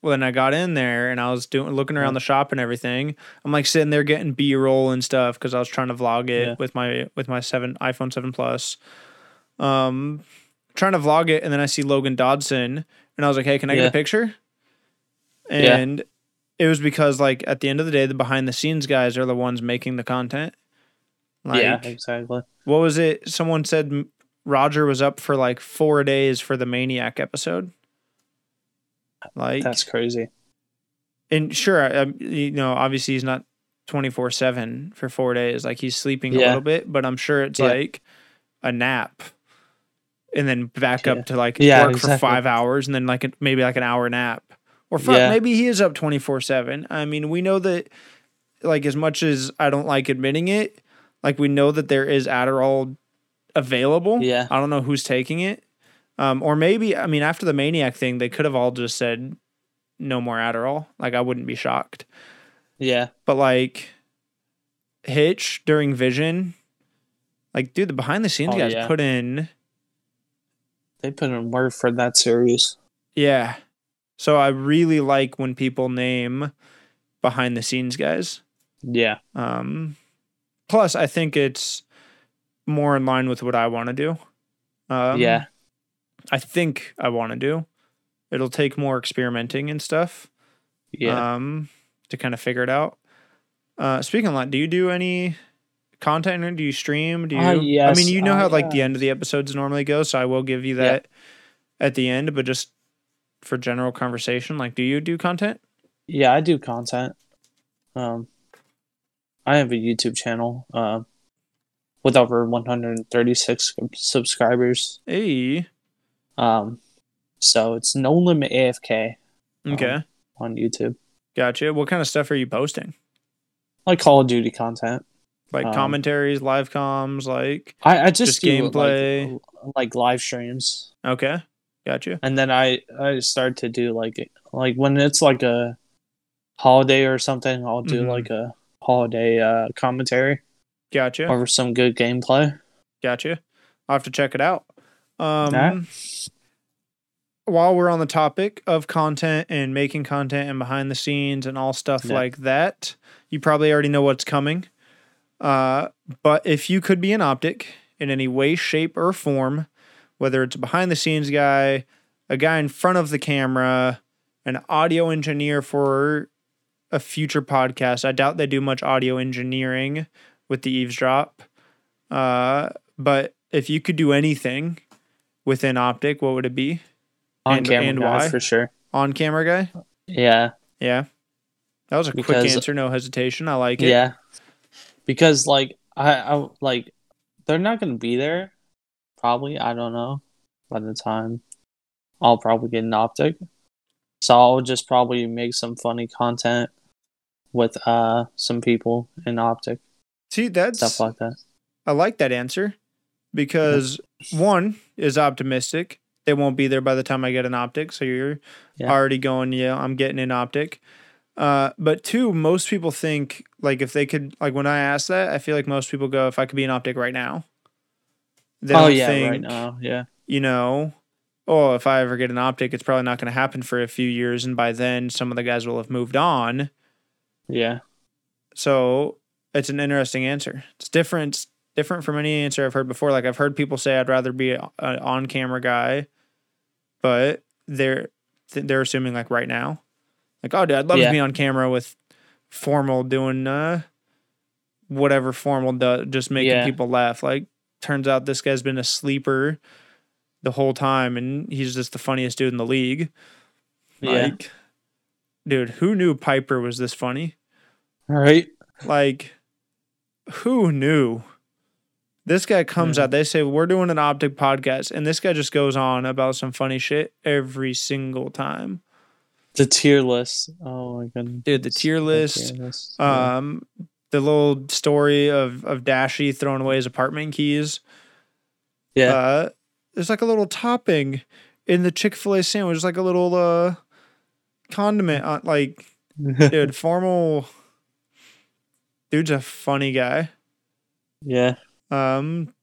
when I got in there and I was doing looking around the shop and everything, I'm like sitting there getting B roll and stuff because I was trying to vlog it Yeah. with my with my seven iPhone seven plus. Um, trying to vlog it, and then I see Logan Dodson, and I was like, "Hey, can I get a picture?" Yeah. And it was because like at the end of the day, the behind the scenes guys are the ones making the content. Like, yeah. Exactly. what was it? Someone said Roger was up for like four days for the Maniac episode. Like, That's crazy. and sure, um, you know, obviously he's not twenty four seven for four days. Like he's sleeping a little bit, but I'm sure it's Yeah. like a nap, and then back Yeah. up to like Yeah, work exactly. for five hours, and then like a, maybe like an hour nap, or fuck, Yeah. maybe he is up twenty four seven. I mean, we know that. Like as much as I don't like admitting it, like we know that there is Adderall available. Yeah. I don't know who's taking it. Um, or maybe I mean after the maniac thing, they could have all just said no more Adderall. Like I wouldn't be shocked. Yeah. But like Hitch during Vision, like dude, the behind the scenes Oh, guys yeah. put in They put in work for that series. yeah. So I really like when people name behind the scenes guys. Yeah. Um, plus, I think it's more in line with what I want to do. Um, yeah. I think I want to do. It'll take more experimenting and stuff. Yeah. Um, to kind of figure it out. Uh, speaking of that, do you do any content? Or do you stream? Do you? Uh, I mean, you know how I, like the uh, end of the episodes normally go, so I will give you Yeah. that at the end. But just for general conversation, like, do you do content? yeah. I do content. Um, I have a YouTube channel. Uh, with over 136 subscribers. Hey, Um, so it's No Limit AFK okay, Um, on YouTube. gotcha. What kind of stuff are you posting? Like Call of Duty content. Like Um, commentaries, live comms, like I, I just, Just gameplay. like, like live streams. okay, gotcha. and then I I start to do like like when it's like a holiday or something, I'll do Mhm. like a holiday uh commentary Gotcha. over some good gameplay. Gotcha. I'll have to check it out. Um. While we're on the topic of content and making content and behind the scenes and all stuff Yeah. like that, you probably already know what's coming. Uh, but if you could be an optic in any way, shape, or form, whether it's a behind the scenes guy, a guy in front of the camera, an audio engineer for a future podcast, I doubt they do much audio engineering with the eavesdrop. Uh, but if you could do anything within optic, what would it be? On And- camera and guy, why? for sure. On camera guy? Yeah. Yeah. That was a quick answer, no hesitation. I like it. Yeah. Because like I, I like they're not gonna be there probably, I don't know, by the time I'll probably get an optic. So I'll just probably make some funny content with uh some people in optic, See, that's stuff like that. I like that answer because one is optimistic. They won't be there by the time I get an optic, so you're Yeah. already going, yeah, I'm getting an optic. Uh, but two, most people think like if they could, like when I ask that, I feel like most people go, if I could be an optic right now. They oh yeah, think, right now. Yeah. you know, oh, if I ever get an optic, it's probably not going to happen for a few years, and by then some of the guys will have moved on. Yeah. So it's an interesting answer. It's different, different from any answer I've heard before. Like I've heard people say I'd rather be an on-camera guy, but they're they're assuming like right now, like oh, dude, I'd love Yeah. to be on camera with formal doing uh whatever formal does, just making Yeah. people laugh. Like turns out this guy's been a sleeper the whole time, and he's just the funniest dude in the league. Yeah. Like, dude, who knew Piper was this funny? Right. Like, who knew This guy comes Yeah. out. They say we're doing an optic podcast, and this guy just goes on about some funny shit every single time. The tier list. Oh my god, Dude, the tier list. list. Yeah. Um, the little story of of Dashy throwing away his apartment keys. yeah. Uh, there's like a little topping in the Chick Fil A sandwich, There's like a little uh condiment on like dude formal. Dude's a funny guy. yeah. Um,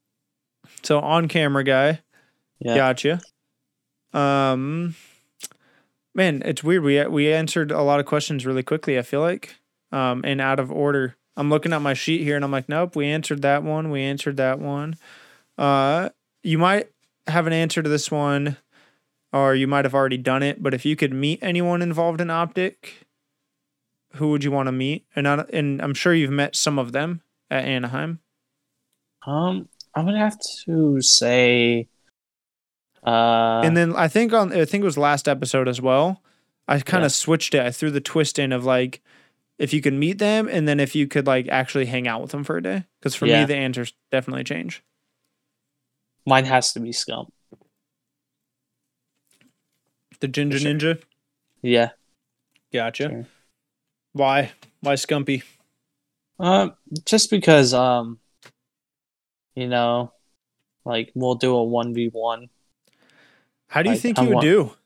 so on camera guy. Yeah. Gotcha. Um, man, it's weird. We we answered a lot of questions really quickly. I feel like, um, and out of order. I'm looking at my sheet here, and I'm like, nope, we answered that one. We answered that one. Uh, you might have an answer to this one, or you might have already done it. But if you could meet anyone involved in optic, who would you want to meet? And I, and I'm sure you've met some of them at Anaheim. Um, I would have to say. Uh, and then I think on I think it was last episode as well. I kind Yeah. of switched it. I threw the twist in of like if you could meet them and then if you could like actually hang out with them for a day. Because for Yeah. me the answers definitely change. mine has to be Scump. The Ginger sure. Ninja. Yeah. Gotcha. Sure. Why? Why Scumpy? Um, just because um, you know, like we'll do a one v one. How do you Like, think I you would want- do?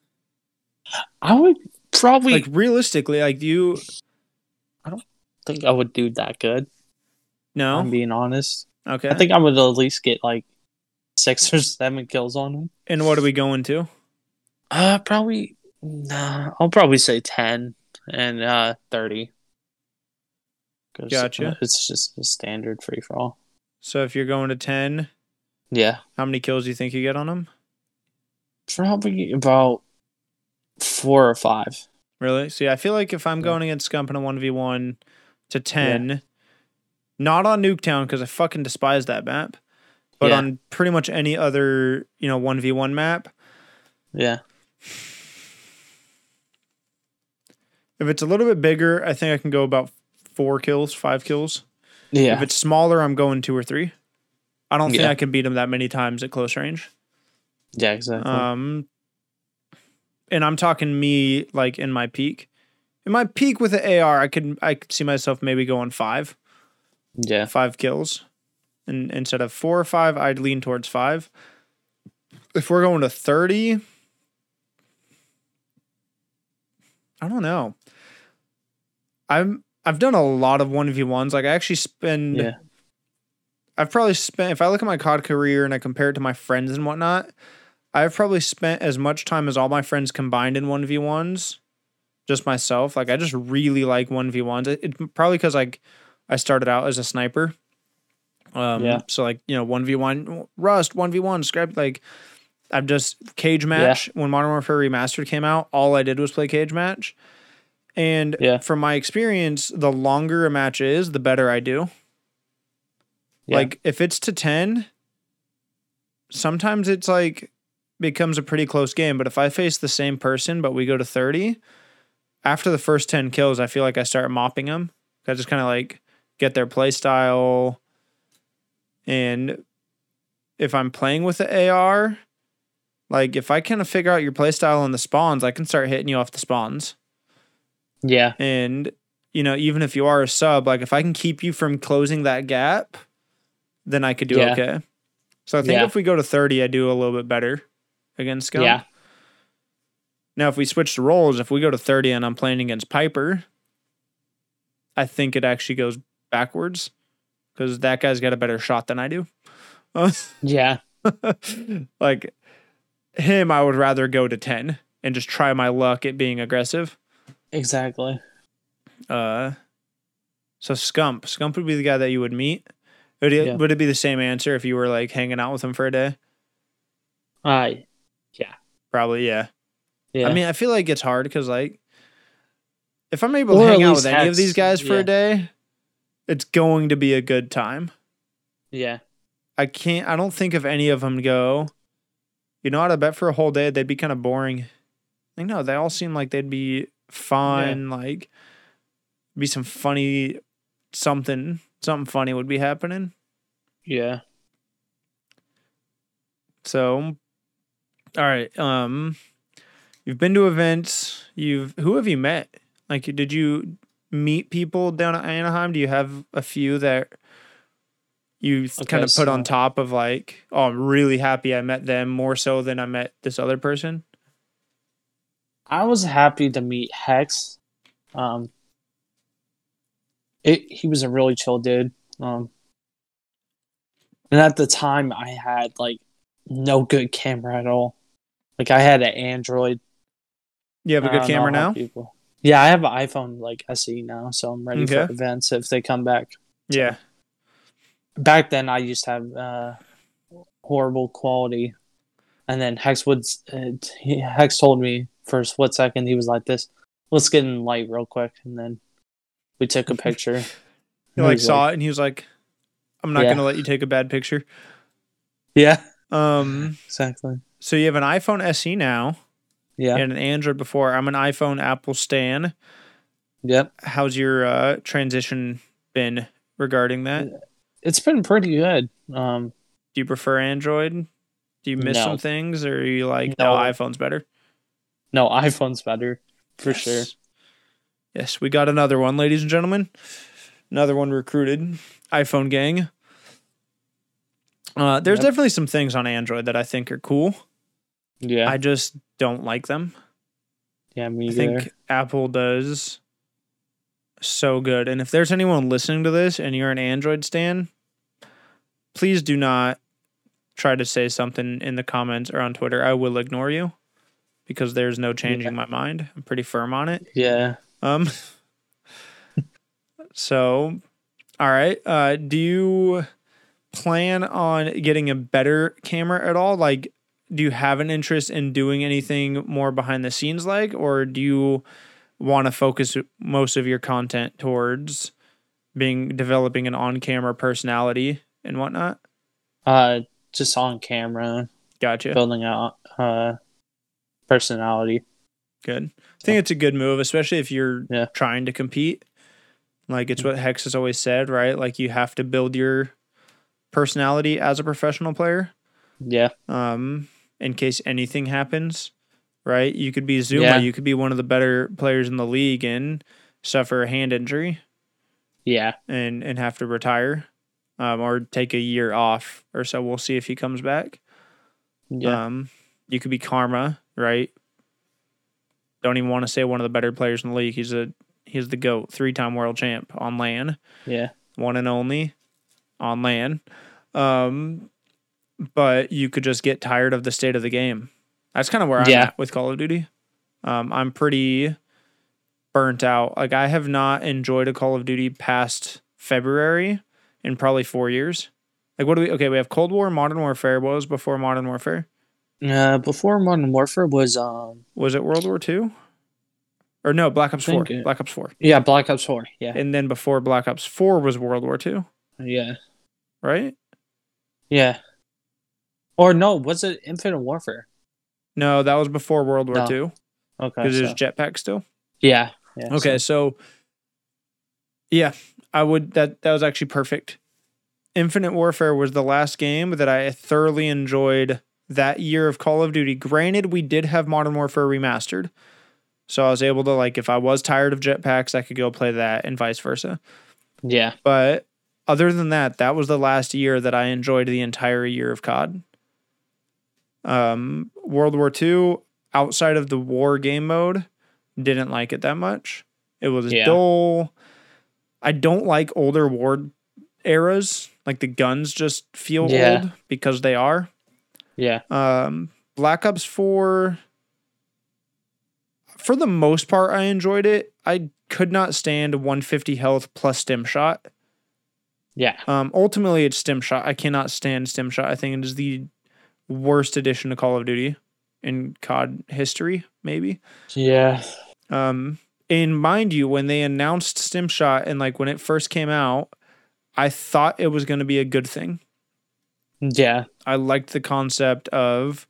I would probably Like realistically, like you. I don't think I would do that good. no? I'm being honest. okay. I think I would at least get like six or seven kills on him. and what are we going to? Uh, probably. Nah, I'll probably say ten and uh thirty. 'Cause, Gotcha. uh, It's just a standard free for all. So if you're going to ten, Yeah, how many kills do you think you get on them? Probably about four or five. Really? See, I feel like if I'm Yeah. going against Scump in a one v one to ten, not on Nuketown because I fucking despise that map, but Yeah. on pretty much any other you know one v one map, Yeah, if it's a little bit bigger, I think I can go about four kills, five kills. yeah, If it's smaller, I'm going two or three. I don't think Yeah. I can beat him that many times at close range. Yeah, exactly. Um, and I'm talking me like in my peak. In my peak with the AR, I could I could see myself maybe going five. yeah, five kills. And instead of four or five, I'd lean towards five. If we're going to 30, I don't know. I'm I've done a lot of 1v1s. Like I actually spend yeah, I've probably spent if I look at my COD career and I compare it to my friends and whatnot, I've probably spent as much time as all my friends combined in 1v1s. Just myself. Like I just really like 1v1s. It, it probably because like I started out as a sniper. Um Yeah. so like, you know, 1v1 Rust, 1v1 scrap like I've just cage match Yeah. when Modern Warfare Remastered came out, all I did was play cage match. And Yeah. from my experience, the longer a match is, the better I do. Yeah. Like if it's to 10, sometimes it's like becomes a pretty close game, but if I face the same person but we go to 30, after the first 10 kills, I feel like I start mopping them. I just kind of like get their play style and if I'm playing with the AR, like if I kind of figure out your play style on the spawns, I can start hitting you off the spawns. yeah, And you know, even if you are a sub, like if I can keep you from closing that gap, then I could do Yeah. okay. So I think Yeah. if we go to 30, I do a little bit better against Scump. yeah, Now, if we switch the roles, if we go to 30 and I'm playing against Piper, I think it actually goes backwards because that guy's got a better shot than I do. yeah, like him, I would rather go to 10 and just try my luck at being aggressive. exactly. Uh, so Scump, Scump would be the guy that you would meet. Would it, Yeah. would it be the same answer if you were like hanging out with him for a day? Uh, Probably, yeah. yeah. I mean, I feel like it's hard because like if I'm able Or to hang out with any of these guys for yeah. a day, it's going to be a good time. yeah, I can't. I don't think if any of them go. You know what? I bet for a whole day they'd be kind of boring. Like no, they all seem like they'd be fun. Like be some funny something. Something funny would be happening. yeah. So, all right. Um, you've been to events. You've who have you met? Like, did you meet people down at Anaheim? Do you have a few that you Okay, kind of put on top of like, oh, I'm really happy I met them more so than I met this other person? I was happy to meet Hex. Um, it, he was a really chill dude. Um, and at the time, I had like no good camera at all. Like I had an Android. You have a good don't camera now. People. Yeah, I have an iPhone like SE now, so I'm ready Okay. for events if they come back. Yeah. Back then, I used to have uh, horrible quality, and then Hex would uh, Hex told me for a split second he was like this. Let's get in light real quick, and then we took a picture. He like saw it and he was like, I'm not Yeah. gonna let you take a bad picture. Yeah, Um, exactly. So you have an iPhone SE now Yeah. and an Android before. I'm an iPhone Apple Stan. Yep. How's your uh, transition been regarding that? It's been pretty good. Um, Do you prefer Android? Do you miss No. some things, or are you like, No. no, iPhone's better? no, iPhone's better for Yes. sure. Yes, we got another one, ladies and gentlemen. Another one recruited. iPhone gang. Uh, there's Yep. definitely some things on Android that I think are cool. Yeah. I just don't like them. yeah. Me I either. think Apple does so good. And if there's anyone listening to this and you're an Android stan, please do not try to say something in the comments or on Twitter. I will ignore you because there's no changing my mind. I'm pretty firm on it. Yeah. Um so all right. Uh do you plan on getting a better camera at all? Like do you have an interest in doing anything more behind the scenes like or do you want to focus most of your content towards being developing an on-camera personality and whatnot? Uh, just on camera, Gotcha. building out uh personality. Good. I think it's a good move, especially if you're Yeah. trying to compete. Like it's what Hex has always said, right? Like you have to build your personality as a professional player. Yeah. Um, in case anything happens, right? You could be Zooma, Yeah. you could be one of the better players in the league and suffer a hand injury Yeah. and and have to retire, um, or take a year off or so. We'll see if he comes back. Yeah. Um, you could be Karma, right? Don't even want to say one of the better players in the league. He's a he's the goat, three time world champ on land, yeah. one and only on land. Um, but you could just get tired of the state of the game. That's kind of where I'm Yeah. at with Call of Duty. Um, I'm pretty burnt out. Like I have not enjoyed a Call of Duty past February in probably four years. Like what do we? Okay, we have Cold War, Modern Warfare. What was before Modern Warfare? Uh, before Modern Warfare was um Was it World War Two? Or no, Black Ops Four. it- Black Ops Four. yeah Black Ops Four. Yeah. And then before Black Ops Four was World War Two, Yeah. right? Yeah. Or no, was it Infinite Warfare? No, that was before World War No. Two Okay. because there's so- jetpack still. yeah. yeah. Okay, so- so yeah, I would that that was actually perfect. Infinite Warfare was the last game that I thoroughly enjoyed that year of Call of Duty. Granted, we did have Modern Warfare remastered. So I was able to like if I was tired of jetpacks, I could go play that and vice versa. yeah. But other than that, that was the last year that I enjoyed the entire year of COD. Um, World War II, outside of the war game mode, didn't like it that much. It was Yeah. dull. I don't like older war eras. Like the guns just feel Yeah. old because they are. Yeah. Um, Black Ops 4, for the most part, I enjoyed it. I could not stand 150 health plus stim shot. Yeah. Um, ultimately, it's stim shot. I cannot stand stim shot. I think it is the worst addition to Call of Duty in COD history, maybe. Yeah. Um, and mind you, when they announced stim shot and like when it first came out, I thought it was going to be a good thing. Yeah. I liked the concept of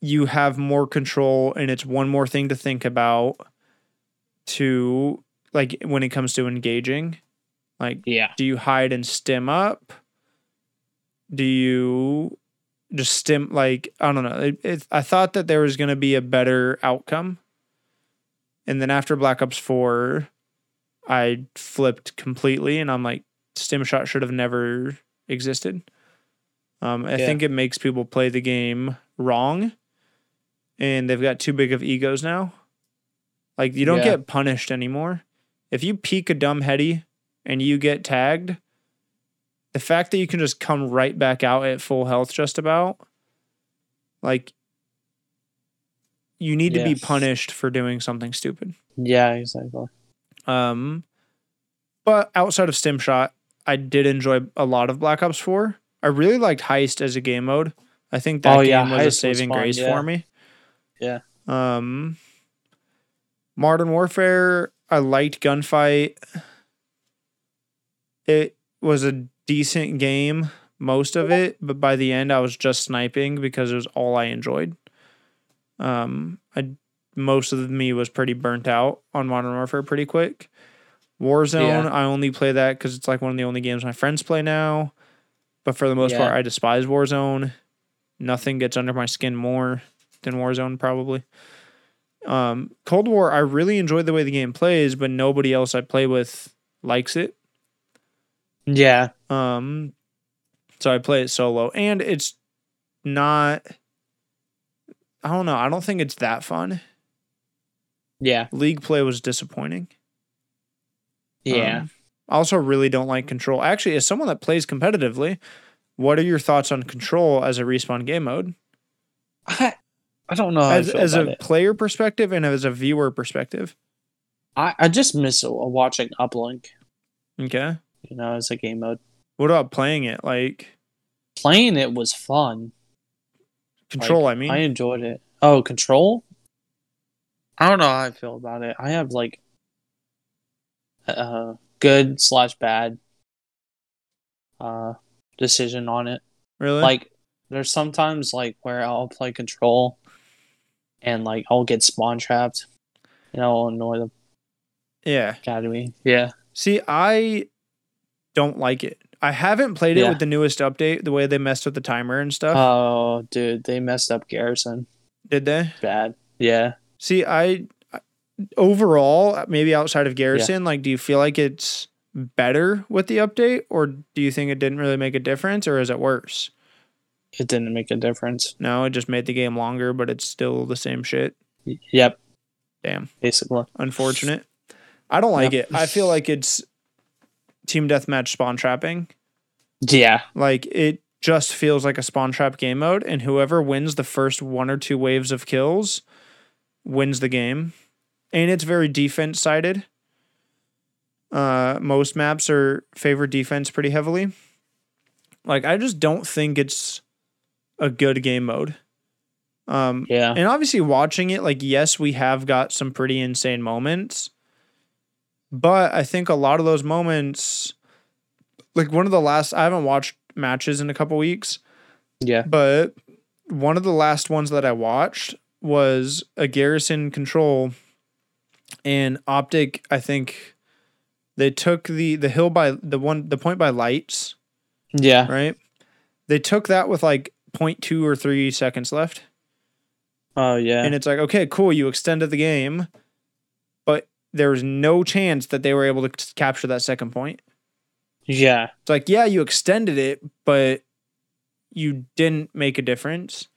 you have more control and it's one more thing to think about to like when it comes to engaging. Like Yeah. do you hide and stim up? Do you just stim like I don't know. It, it, I thought that there was going to be a better outcome, and then after Black Ops Four, I flipped completely, and I'm like, stim shot should have never existed. Um, I Yeah. think it makes people play the game wrong, and they've got too big of egos now. Like you don't Yeah. get punished anymore. If you peek a dumb heady and you get tagged, the fact that you can just come right back out at full health just about, like you need to be punished for doing something stupid. Yeah, exactly. Um, but outside of Stim Shot, I did enjoy a lot of Black Ops 4. I really liked Heist as a game mode. I think that Oh, game yeah, was Heist a was saving fun, grace yeah. for me. Yeah. Um, Modern Warfare, I liked Gunfight. It was a decent game, most of it, but by the end, I was just sniping because it was all I enjoyed. Um, I most of me was pretty burnt out on Modern Warfare pretty quick. Warzone, Yeah. I only play that because it's like one of the only games my friends play now. But for the most Yeah. part, I despise Warzone. Nothing gets under my skin more than Warzone, probably. Um, Cold War, I really enjoy the way the game plays, but nobody else I play with likes it. Yeah, Um, so I play it solo, and it's not. I don't know. I don't think it's that fun. yeah, League play was disappointing. yeah. Um, I also really don't like Control. Actually, as someone that plays competitively, what are your thoughts on Control as a respawn game mode? I I don't know As, as a it. player perspective and as a viewer perspective. I, I just miss watching Uplink. Okay. You know, as a game mode. What about playing it? Like Playing it was fun. Control, I mean. I enjoyed it. Oh, Control. I don't know how I feel about it. I have like uh good slash bad uh decision on it. really? Like there's sometimes like where I'll play Control and like I'll get spawn trapped. and I'll annoy the yeah. academy. Yeah. See, I don't like it. I haven't played it with the newest update, the way they messed with the timer and stuff. Oh, dude, they messed up Garrison. Did they? Bad. Yeah. See, I overall, maybe outside of Garrison, like, do you feel like it's better with the update, or do you think it didn't really make a difference, or is it worse? It didn't make a difference. No, it just made the game longer, but it's still the same shit. Yep. Damn, Basically. unfortunate. I don't like Yep. it. I feel like it's team deathmatch spawn trapping. Yeah. Like it just feels like a spawn trap game mode, and whoever wins the first one or two waves of kills wins the game. And it's very defense sided. Uh, most maps are favor defense pretty heavily. Like I just don't think it's a good game mode. Um, Yeah. and obviously watching it, like yes, we have got some pretty insane moments, but I think a lot of those moments, like one of the last, I haven't watched matches in a couple weeks, Yeah. but one of the last ones that I watched was a Garrison Control and Optic. I think they took the the hill by the one the point by lights, Yeah. right? They took that with like 0.2 or 3 seconds left. Oh yeah. And it's like, okay, cool, you extended the game, but there was no chance that they were able to capture that second point. yeah. It's like, yeah, you extended it, but you didn't make a difference.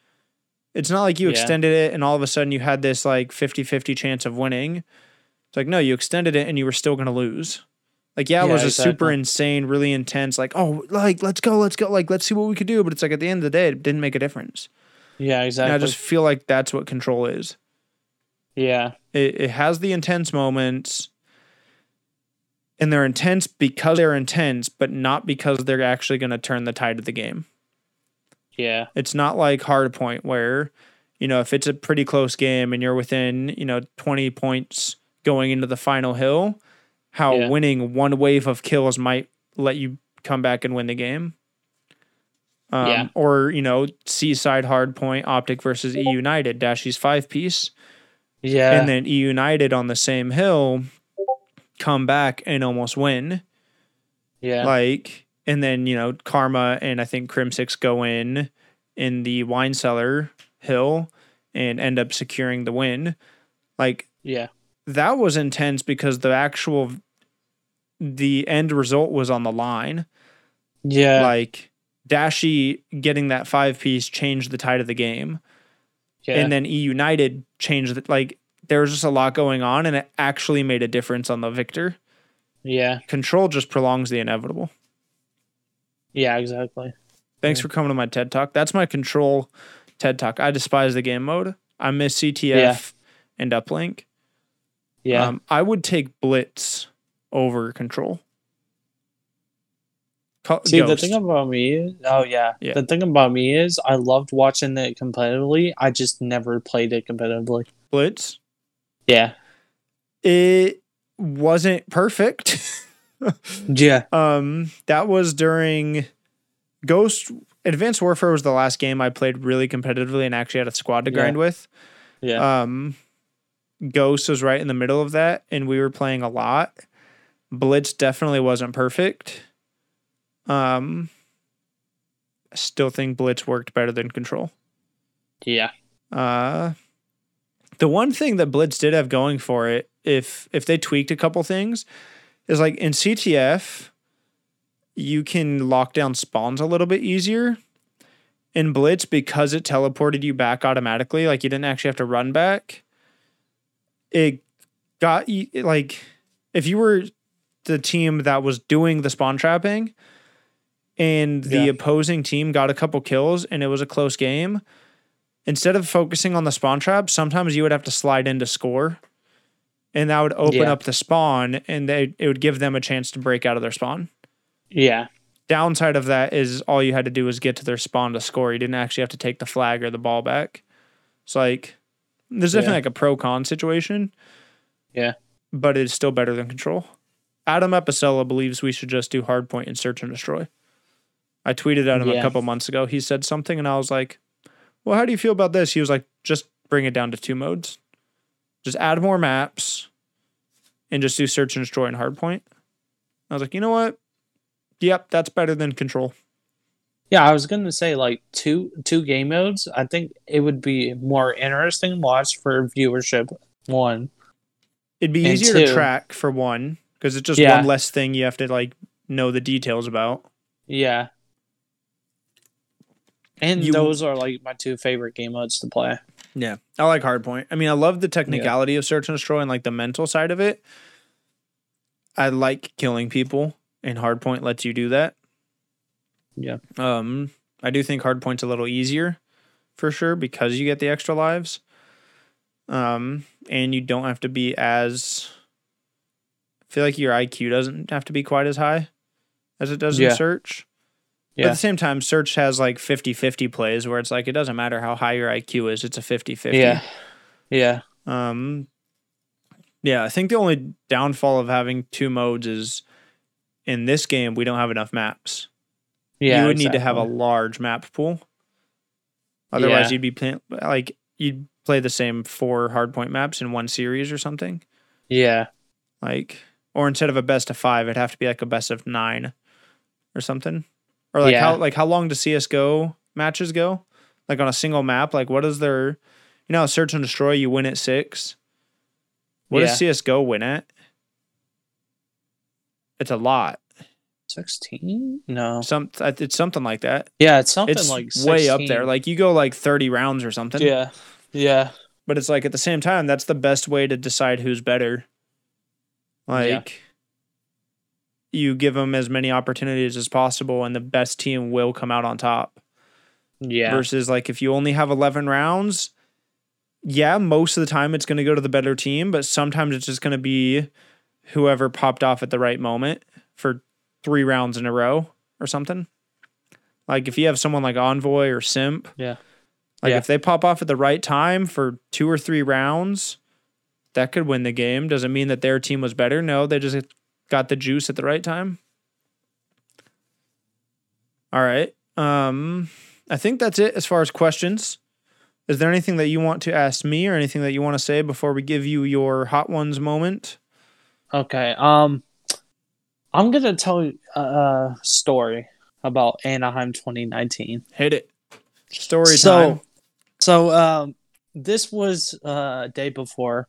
It's not like you Yeah. extended it and all of a sudden you had this like 50 50 chance of winning. It's like, no, you extended it and you were still going to lose. Like, yeah, it Yeah, was a super insane, really intense, like, oh, like, let's go, let's go, like, let's see what we could do. But it's like at the end of the day, it didn't make a difference. Yeah, And exactly. I just feel like that's what control is. yeah. It, it has the intense moments, and they're intense because they're intense, but not because they're actually going to turn the tide of the game. Yeah. It's not like Hardpoint where, you know, if it's a pretty close game and you're within, you know, 20 points going into the final hill, how Yeah. winning one wave of kills might let you come back and win the game. Um, Yeah. Or, you know, Seaside Hardpoint, Optic versus E United, Dashy's five piece Yeah. and then E United on the same hill come back and almost win. yeah. Like, and then you know Karma and I think Crimsix go in, in the wine cellar hill and end up securing the win. Like Yeah. that was intense because the actual the end result was on the line. Yeah. Like Dashy getting that five piece changed the tide of the game. Yeah. And then E United changed like there was just a lot going on and it actually made a difference on the victor. yeah. Control just prolongs the inevitable. Yeah, exactly. Thanks Yeah. for coming to my TED Talk. That's my control TED Talk. I despise the game mode. I miss CTF Yeah. and uplink. Yeah. Um, I would take Blitz over control. See, the thing about me is, oh yeah. Yeah. the thing about me is, I loved watching it competitively. I just never played it competitively. Blitz. Yeah, It wasn't perfect. yeah, um, that was during Ghost. Advanced Warfare was the last game I played really competitively and actually had a squad to Yeah. grind with. yeah, Um, Ghost was right in the middle of that, and we were playing a lot. Blitz definitely wasn't perfect. Um, I still think Blitz worked better than Control. yeah, Uh, the one thing that Blitz did have going for it, if if they tweaked a couple things, is like in CTF, you can lock down spawns a little bit easier. In Blitz, because it teleported you back automatically, like you didn't actually have to run back. It got you like if you were the team that was doing the spawn trapping, and the Yeah. opposing team got a couple kills, and it was a close game instead of focusing on the spawn trap, sometimes you would have to slide in to score. And that would open Yeah. up the spawn and they it would give them a chance to break out of their spawn. yeah, Downside of that is all you had to do was get to their spawn to score. You didn't actually have to take the flag or the ball back. It's like there's definitely Yeah. like a pro con situation. Yeah. But it's still better than control. Adam Apicella believes we should just do hardpoint and search and destroy. I tweeted at him a couple months ago. He said something and I was like, Well, how do you feel about this? He was like, just bring it down to two modes. Just add more maps and just do search and destroy and hardpoint. I was like, you know what? Yep, that's better than control. yeah. I was gonna say like two two game modes. I think it would be more interesting to watch for viewership. One, It'd be easier to track for one because it's just Yeah. one less thing you have to like know the details about. yeah. And You- those are like my two favorite game modes to play. Yeah, I like hardpoint. I mean, I love the technicality of search and destroy and like the mental side of it. I like killing people, and hardpoint lets you do that. Yeah. Um, I do think hardpoint's a little easier, for sure, because you get the extra lives. Um, and you don't have to be as. I feel like your IQ doesn't have to be quite as high as it does Yeah. in search. But at the same time, search has like 50 50 plays where it's like it doesn't matter how high your IQ is, it's a 50 50. Yeah. Yeah. Um, yeah, I think the only downfall of having two modes is in this game, we don't have enough maps. Yeah. you would need to have a large map pool. Otherwise, Yeah. you'd be playing like you'd play the same four hardpoint maps in one series or something. Yeah. Like, or instead of a best of five, it'd have to be like a best of nine or something. Or like Yeah. how like how long do CS:GO matches go? Like on a single map, like what is their, you know, search and destroy, you win at six. What does CS:GO win at? It's a lot. 16? No. Some it's something like that. Yeah, it's something It's like way up there. Like you go like thirty rounds or something. yeah. Yeah. But it's like at the same time, that's the best way to decide who's better. Like you give them as many opportunities as possible, and the best team will come out on top. Yeah. Versus like if you only have eleven rounds, yeah, most of the time it's going to go to the better team, but sometimes it's just going to be whoever popped off at the right moment for three rounds in a row or something. Like if you have someone like Envoy or Simp, Yeah. like Yeah. if they pop off at the right time for two or three rounds, that could win the game. Doesn't mean that their team was better. No, they just got the juice at the right time. All right. Um, I think that's it as far as questions. Is there anything that you want to ask me or anything that you want to say before we give you your hot ones moment? Okay. Um, I'm gonna tell you a, story about Anaheim 2019. Hit it. Story so, time. So um, this was uh, a day before,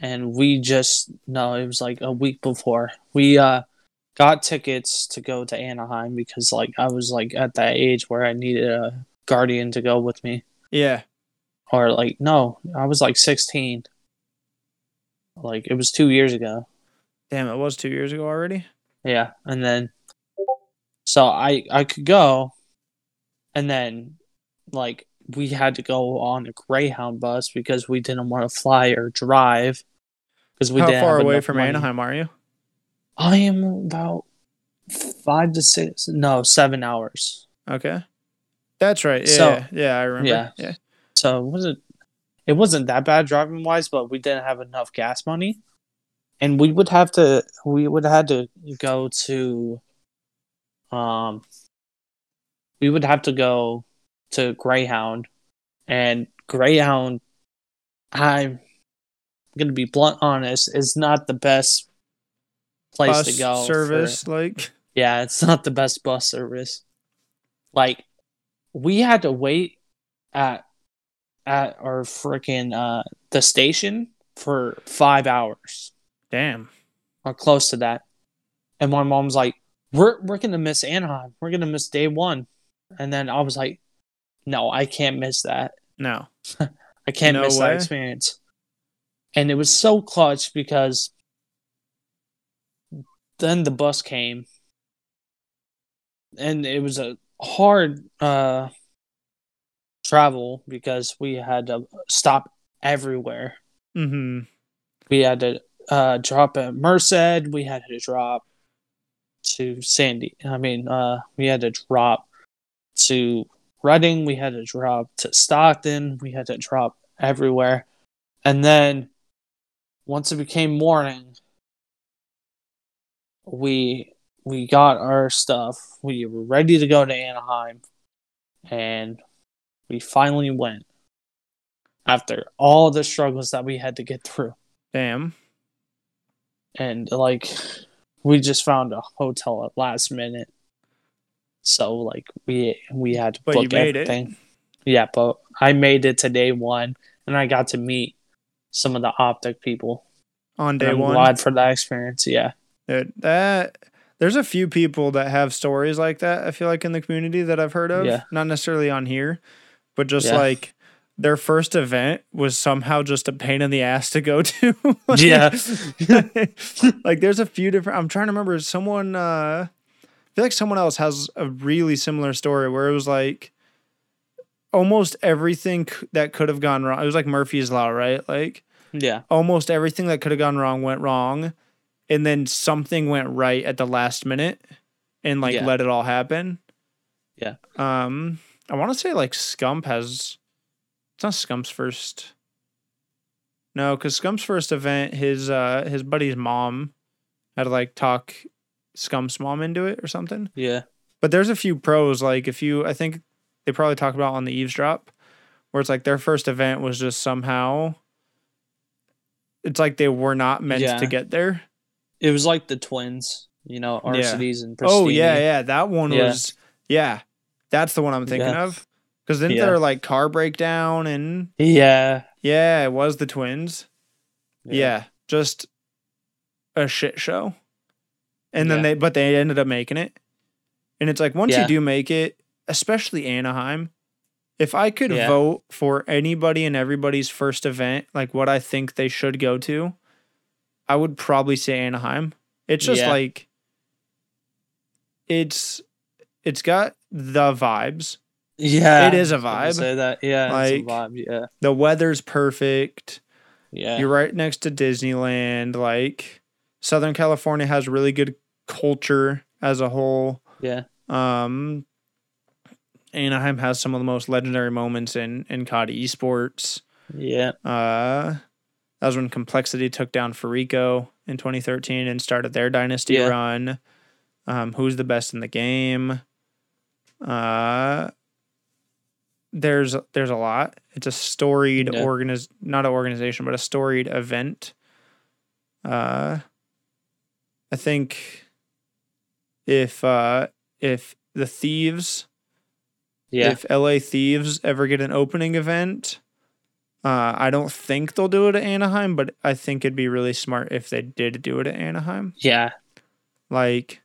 and we just no, it was like a week before. We uh, got tickets to go to Anaheim because like I was like at that age where I needed a guardian to go with me, Yeah. or like no, I was like sixteen. Like it was two years ago. Damn, it was two years ago already. Yeah, and then so I I could go, and then like we had to go on a Greyhound bus because we didn't want to fly or drive because we How didn't far away from money. Anaheim are you? I am about five to six, no, seven hours. Okay. That's right. Yeah, So- yeah, yeah, I remember. Yeah. yeah. So it wasn't it wasn't that bad driving wise, but we didn't have enough gas money, and we would have to we would have to go to, um, we would have to go to Greyhound, and Greyhound, I'm gonna be blunt honest, is not the best place Bus to go. for- service, like yeah, it's not the best bus service. Like we had to wait at at our freaking uh the station for 5 hours damn. or close to that. And my mom's like, "We're we're to miss Anaheim. We're to miss day 1." And then I was like, "No, I can't miss that. No. I can't No miss way. that experience." And it was so clutch because then the bus came and it was a hard uh travel because we had to stop everywhere. Mm-hmm. We had to uh drop at Merced, we had to drop to Sandy. I mean, uh we had to drop to Reading, we had to drop to Stockton, we had to drop everywhere. And then once it became morning, we we got our stuff. We were ready to go to Anaheim, and we finally went after all the struggles that we had to get through. Damn. And like, we just found a hotel at last minute, so like we we had to But book you made it. everything. Yeah, but I made it to day one, and I got to meet some of the optic people. On day one. glad for that experience. Yeah, Dude, that there's a few people that have stories like that. I feel like in the community that I've heard of, Yeah. not necessarily on here, but just Yeah. like their first event was somehow just a pain in the ass to go to. Like- Yeah. like there's a few different. I'm trying to remember someone. uh feel like someone else has a really similar story where it was like almost everything that could have gone wrong. It was like Murphy's law, right? Like yeah, almost everything that could have gone wrong went wrong and then something went right at the last minute and like Yeah. let it all happen Yeah. um i want to say like scump has it's not scump's first no because scump's first event his uh his buddy's mom had to like talk scump's mom into it or something yeah, but there's a few pros like if you i think they probably talk about on the eavesdrop where it's like their first event was just somehow it's like they were not meant Yeah. to get there it was like the twins, you know, Yeah. Arcitys and oh yeah yeah that one Yeah. was yeah that's the one i'm thinking Yeah. of because then Yeah. there like car breakdown and yeah, yeah it was the twins yeah, just a shit show and then Yeah. they but they ended up making it and it's like once you do make it especially anaheim if i could Yeah. vote for anybody and everybody's first event like what i think they should go to i would probably say anaheim it's just Yeah. like it's it's got the vibes yeah. It is a I vibe. Say that, yeah, Like- it's a vibe. Yeah, the weather's perfect yeah, You're right next to Disneyland. Like Southern California has really good culture as a whole. yeah, Um, Anaheim has some of the most legendary moments in in COD esports. yeah, Uh, that was when Complexity took down Fariko in 2013 and started their dynasty Yeah. run. Um, who's the best in the game? Uh, there's there's a lot. It's a storied Yeah. organiz not an organization, but a storied event. Uh, I think if uh if the thieves Yeah. If LA Thieves ever get an opening event, uh, I don't think they'll do it at Anaheim, but I think it'd be really smart if they did do it at Anaheim. yeah. Like,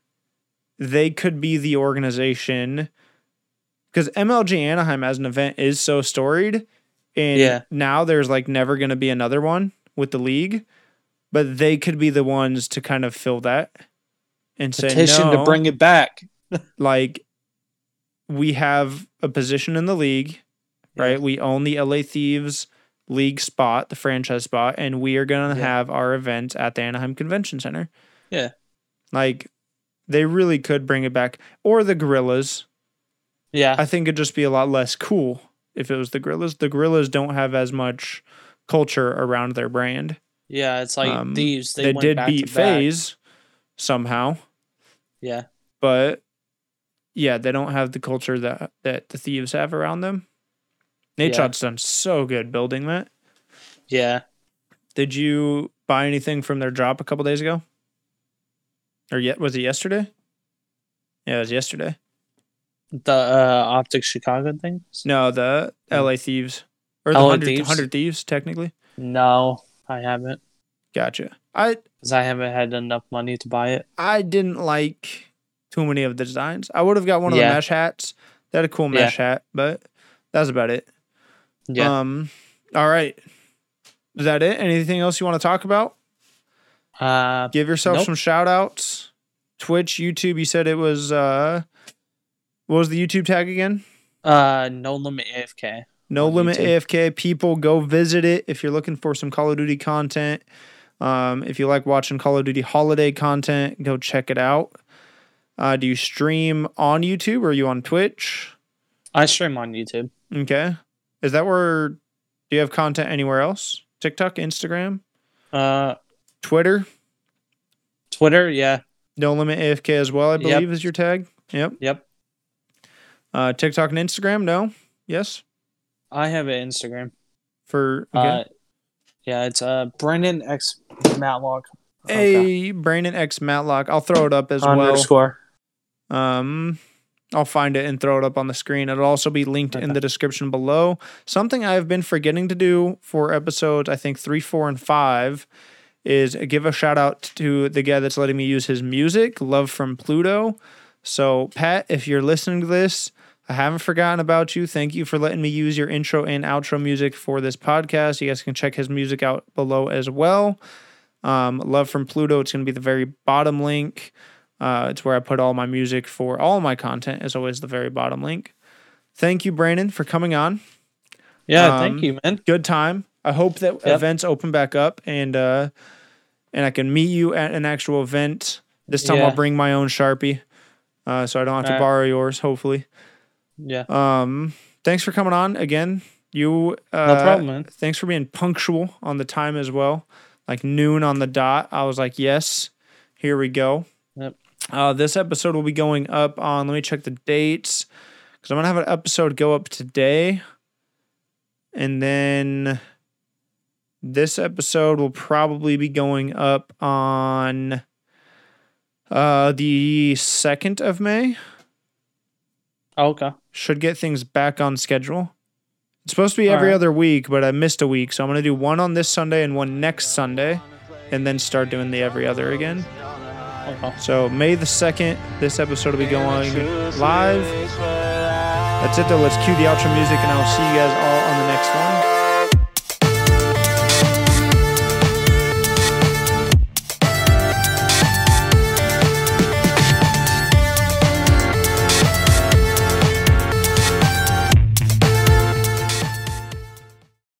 they could be the organization because MLG Anaheim as an event is so storied, and Yeah. now there's like never going to be another one with the league, but they could be the ones to kind of fill that and say Petition no, to bring it back. like we have a position in the league, right? We own the LA Thieves league spot, the franchise spot, and we are going to Yeah. have our event at the Anaheim Convention Center. Yeah. Like they really could bring it back or the Guerrillas. Yeah. I think it'd just be a lot less cool if it was the Guerrillas. The Guerrillas don't have as much culture around their brand. yeah. It's like Um, these. They, They, did beat. FaZe somehow, Yeah. but yeah, they don't have the culture that that the thieves have around them. Nate Yeah. Done so good building that. Yeah. Did you buy anything from their drop a couple days ago? Or yet was it yesterday? Yeah, it was yesterday. The uh, Optic Chicago thing? No, the LA Thieves. Or the LA 100 Hmm. Thieves? 100 Thieves, technically. No, I haven't. Gotcha. I Because I haven't had enough money to buy it. I didn't like too many of the designs. I would have got one of Yeah. the mesh hats. They had a cool mesh hat, but that's about it. Yeah. Um all right. Is that it? Anything else you want to talk about? uh, Give yourself Nope. some shout outs. Twitch, YouTube, you said it was uh what was the YouTube tag again? uh, No Limit AFK. No Limit YouTube. AFK. People go visit it if you're looking for some Call of Duty content. Um, if you like watching Call of Duty holiday content, go check it out. Uh, do you stream on YouTube or are you on Twitch? I stream on YouTube. Okay. Is that where do you have content anywhere else? TikTok, Instagram, Uh, Twitter, Twitter, yeah. No Limit AFK as well, I Yep. believe is your tag. Yep. Yep. Uh, TikTok and Instagram, no? Yes. I have an Instagram. For okay. Uh, yeah, it's uh Brandon X Matlock. A Brandon X Matlock. I'll throw it up as well. Underscore. Um, I'll find it and throw it up on the screen. It'll also be linked in the description below. Something I've been forgetting to do for episodes, I think three, four, and five, is give a shout out to the guy that's letting me use his music, Love from Pluto. So, Pat, if you're listening to this, I haven't forgotten about you. Thank you for letting me use your intro and outro music for this podcast. You guys can check his music out below as well. Um, Love from Pluto. It's going to be the very bottom link. Uh, it's where I put all my music for all my content, is always the very bottom link. Thank you, Brandon, for coming on. Yeah, Um, thank you, man. Good time. I hope that Yep. events open back up and uh, and I can meet you at an actual event. This time Yeah. I'll bring my own Sharpie, uh, so I don't have to Alright. borrow yours. Hopefully. Yeah. Um, thanks for coming on again. You uh, No problem, man. Thanks for being punctual on the time as well. Like noon on the dot. I was like, yes, here we go. Yep. Uh, this episode will be going up on, let me check the dates because I'm going to have an episode go up today. And then this episode will probably be going up on uh, the 2nd of May Oh, okay. should get things back on schedule. It's supposed to be every Alright. other week, but I missed a week, so I'm gonna do one on this Sunday and one next Sunday, and then start doing the every other again. Okay. So May the second, this episode will be going live. That's it though. Let's cue the outro music, and I'll see you guys all on the next one.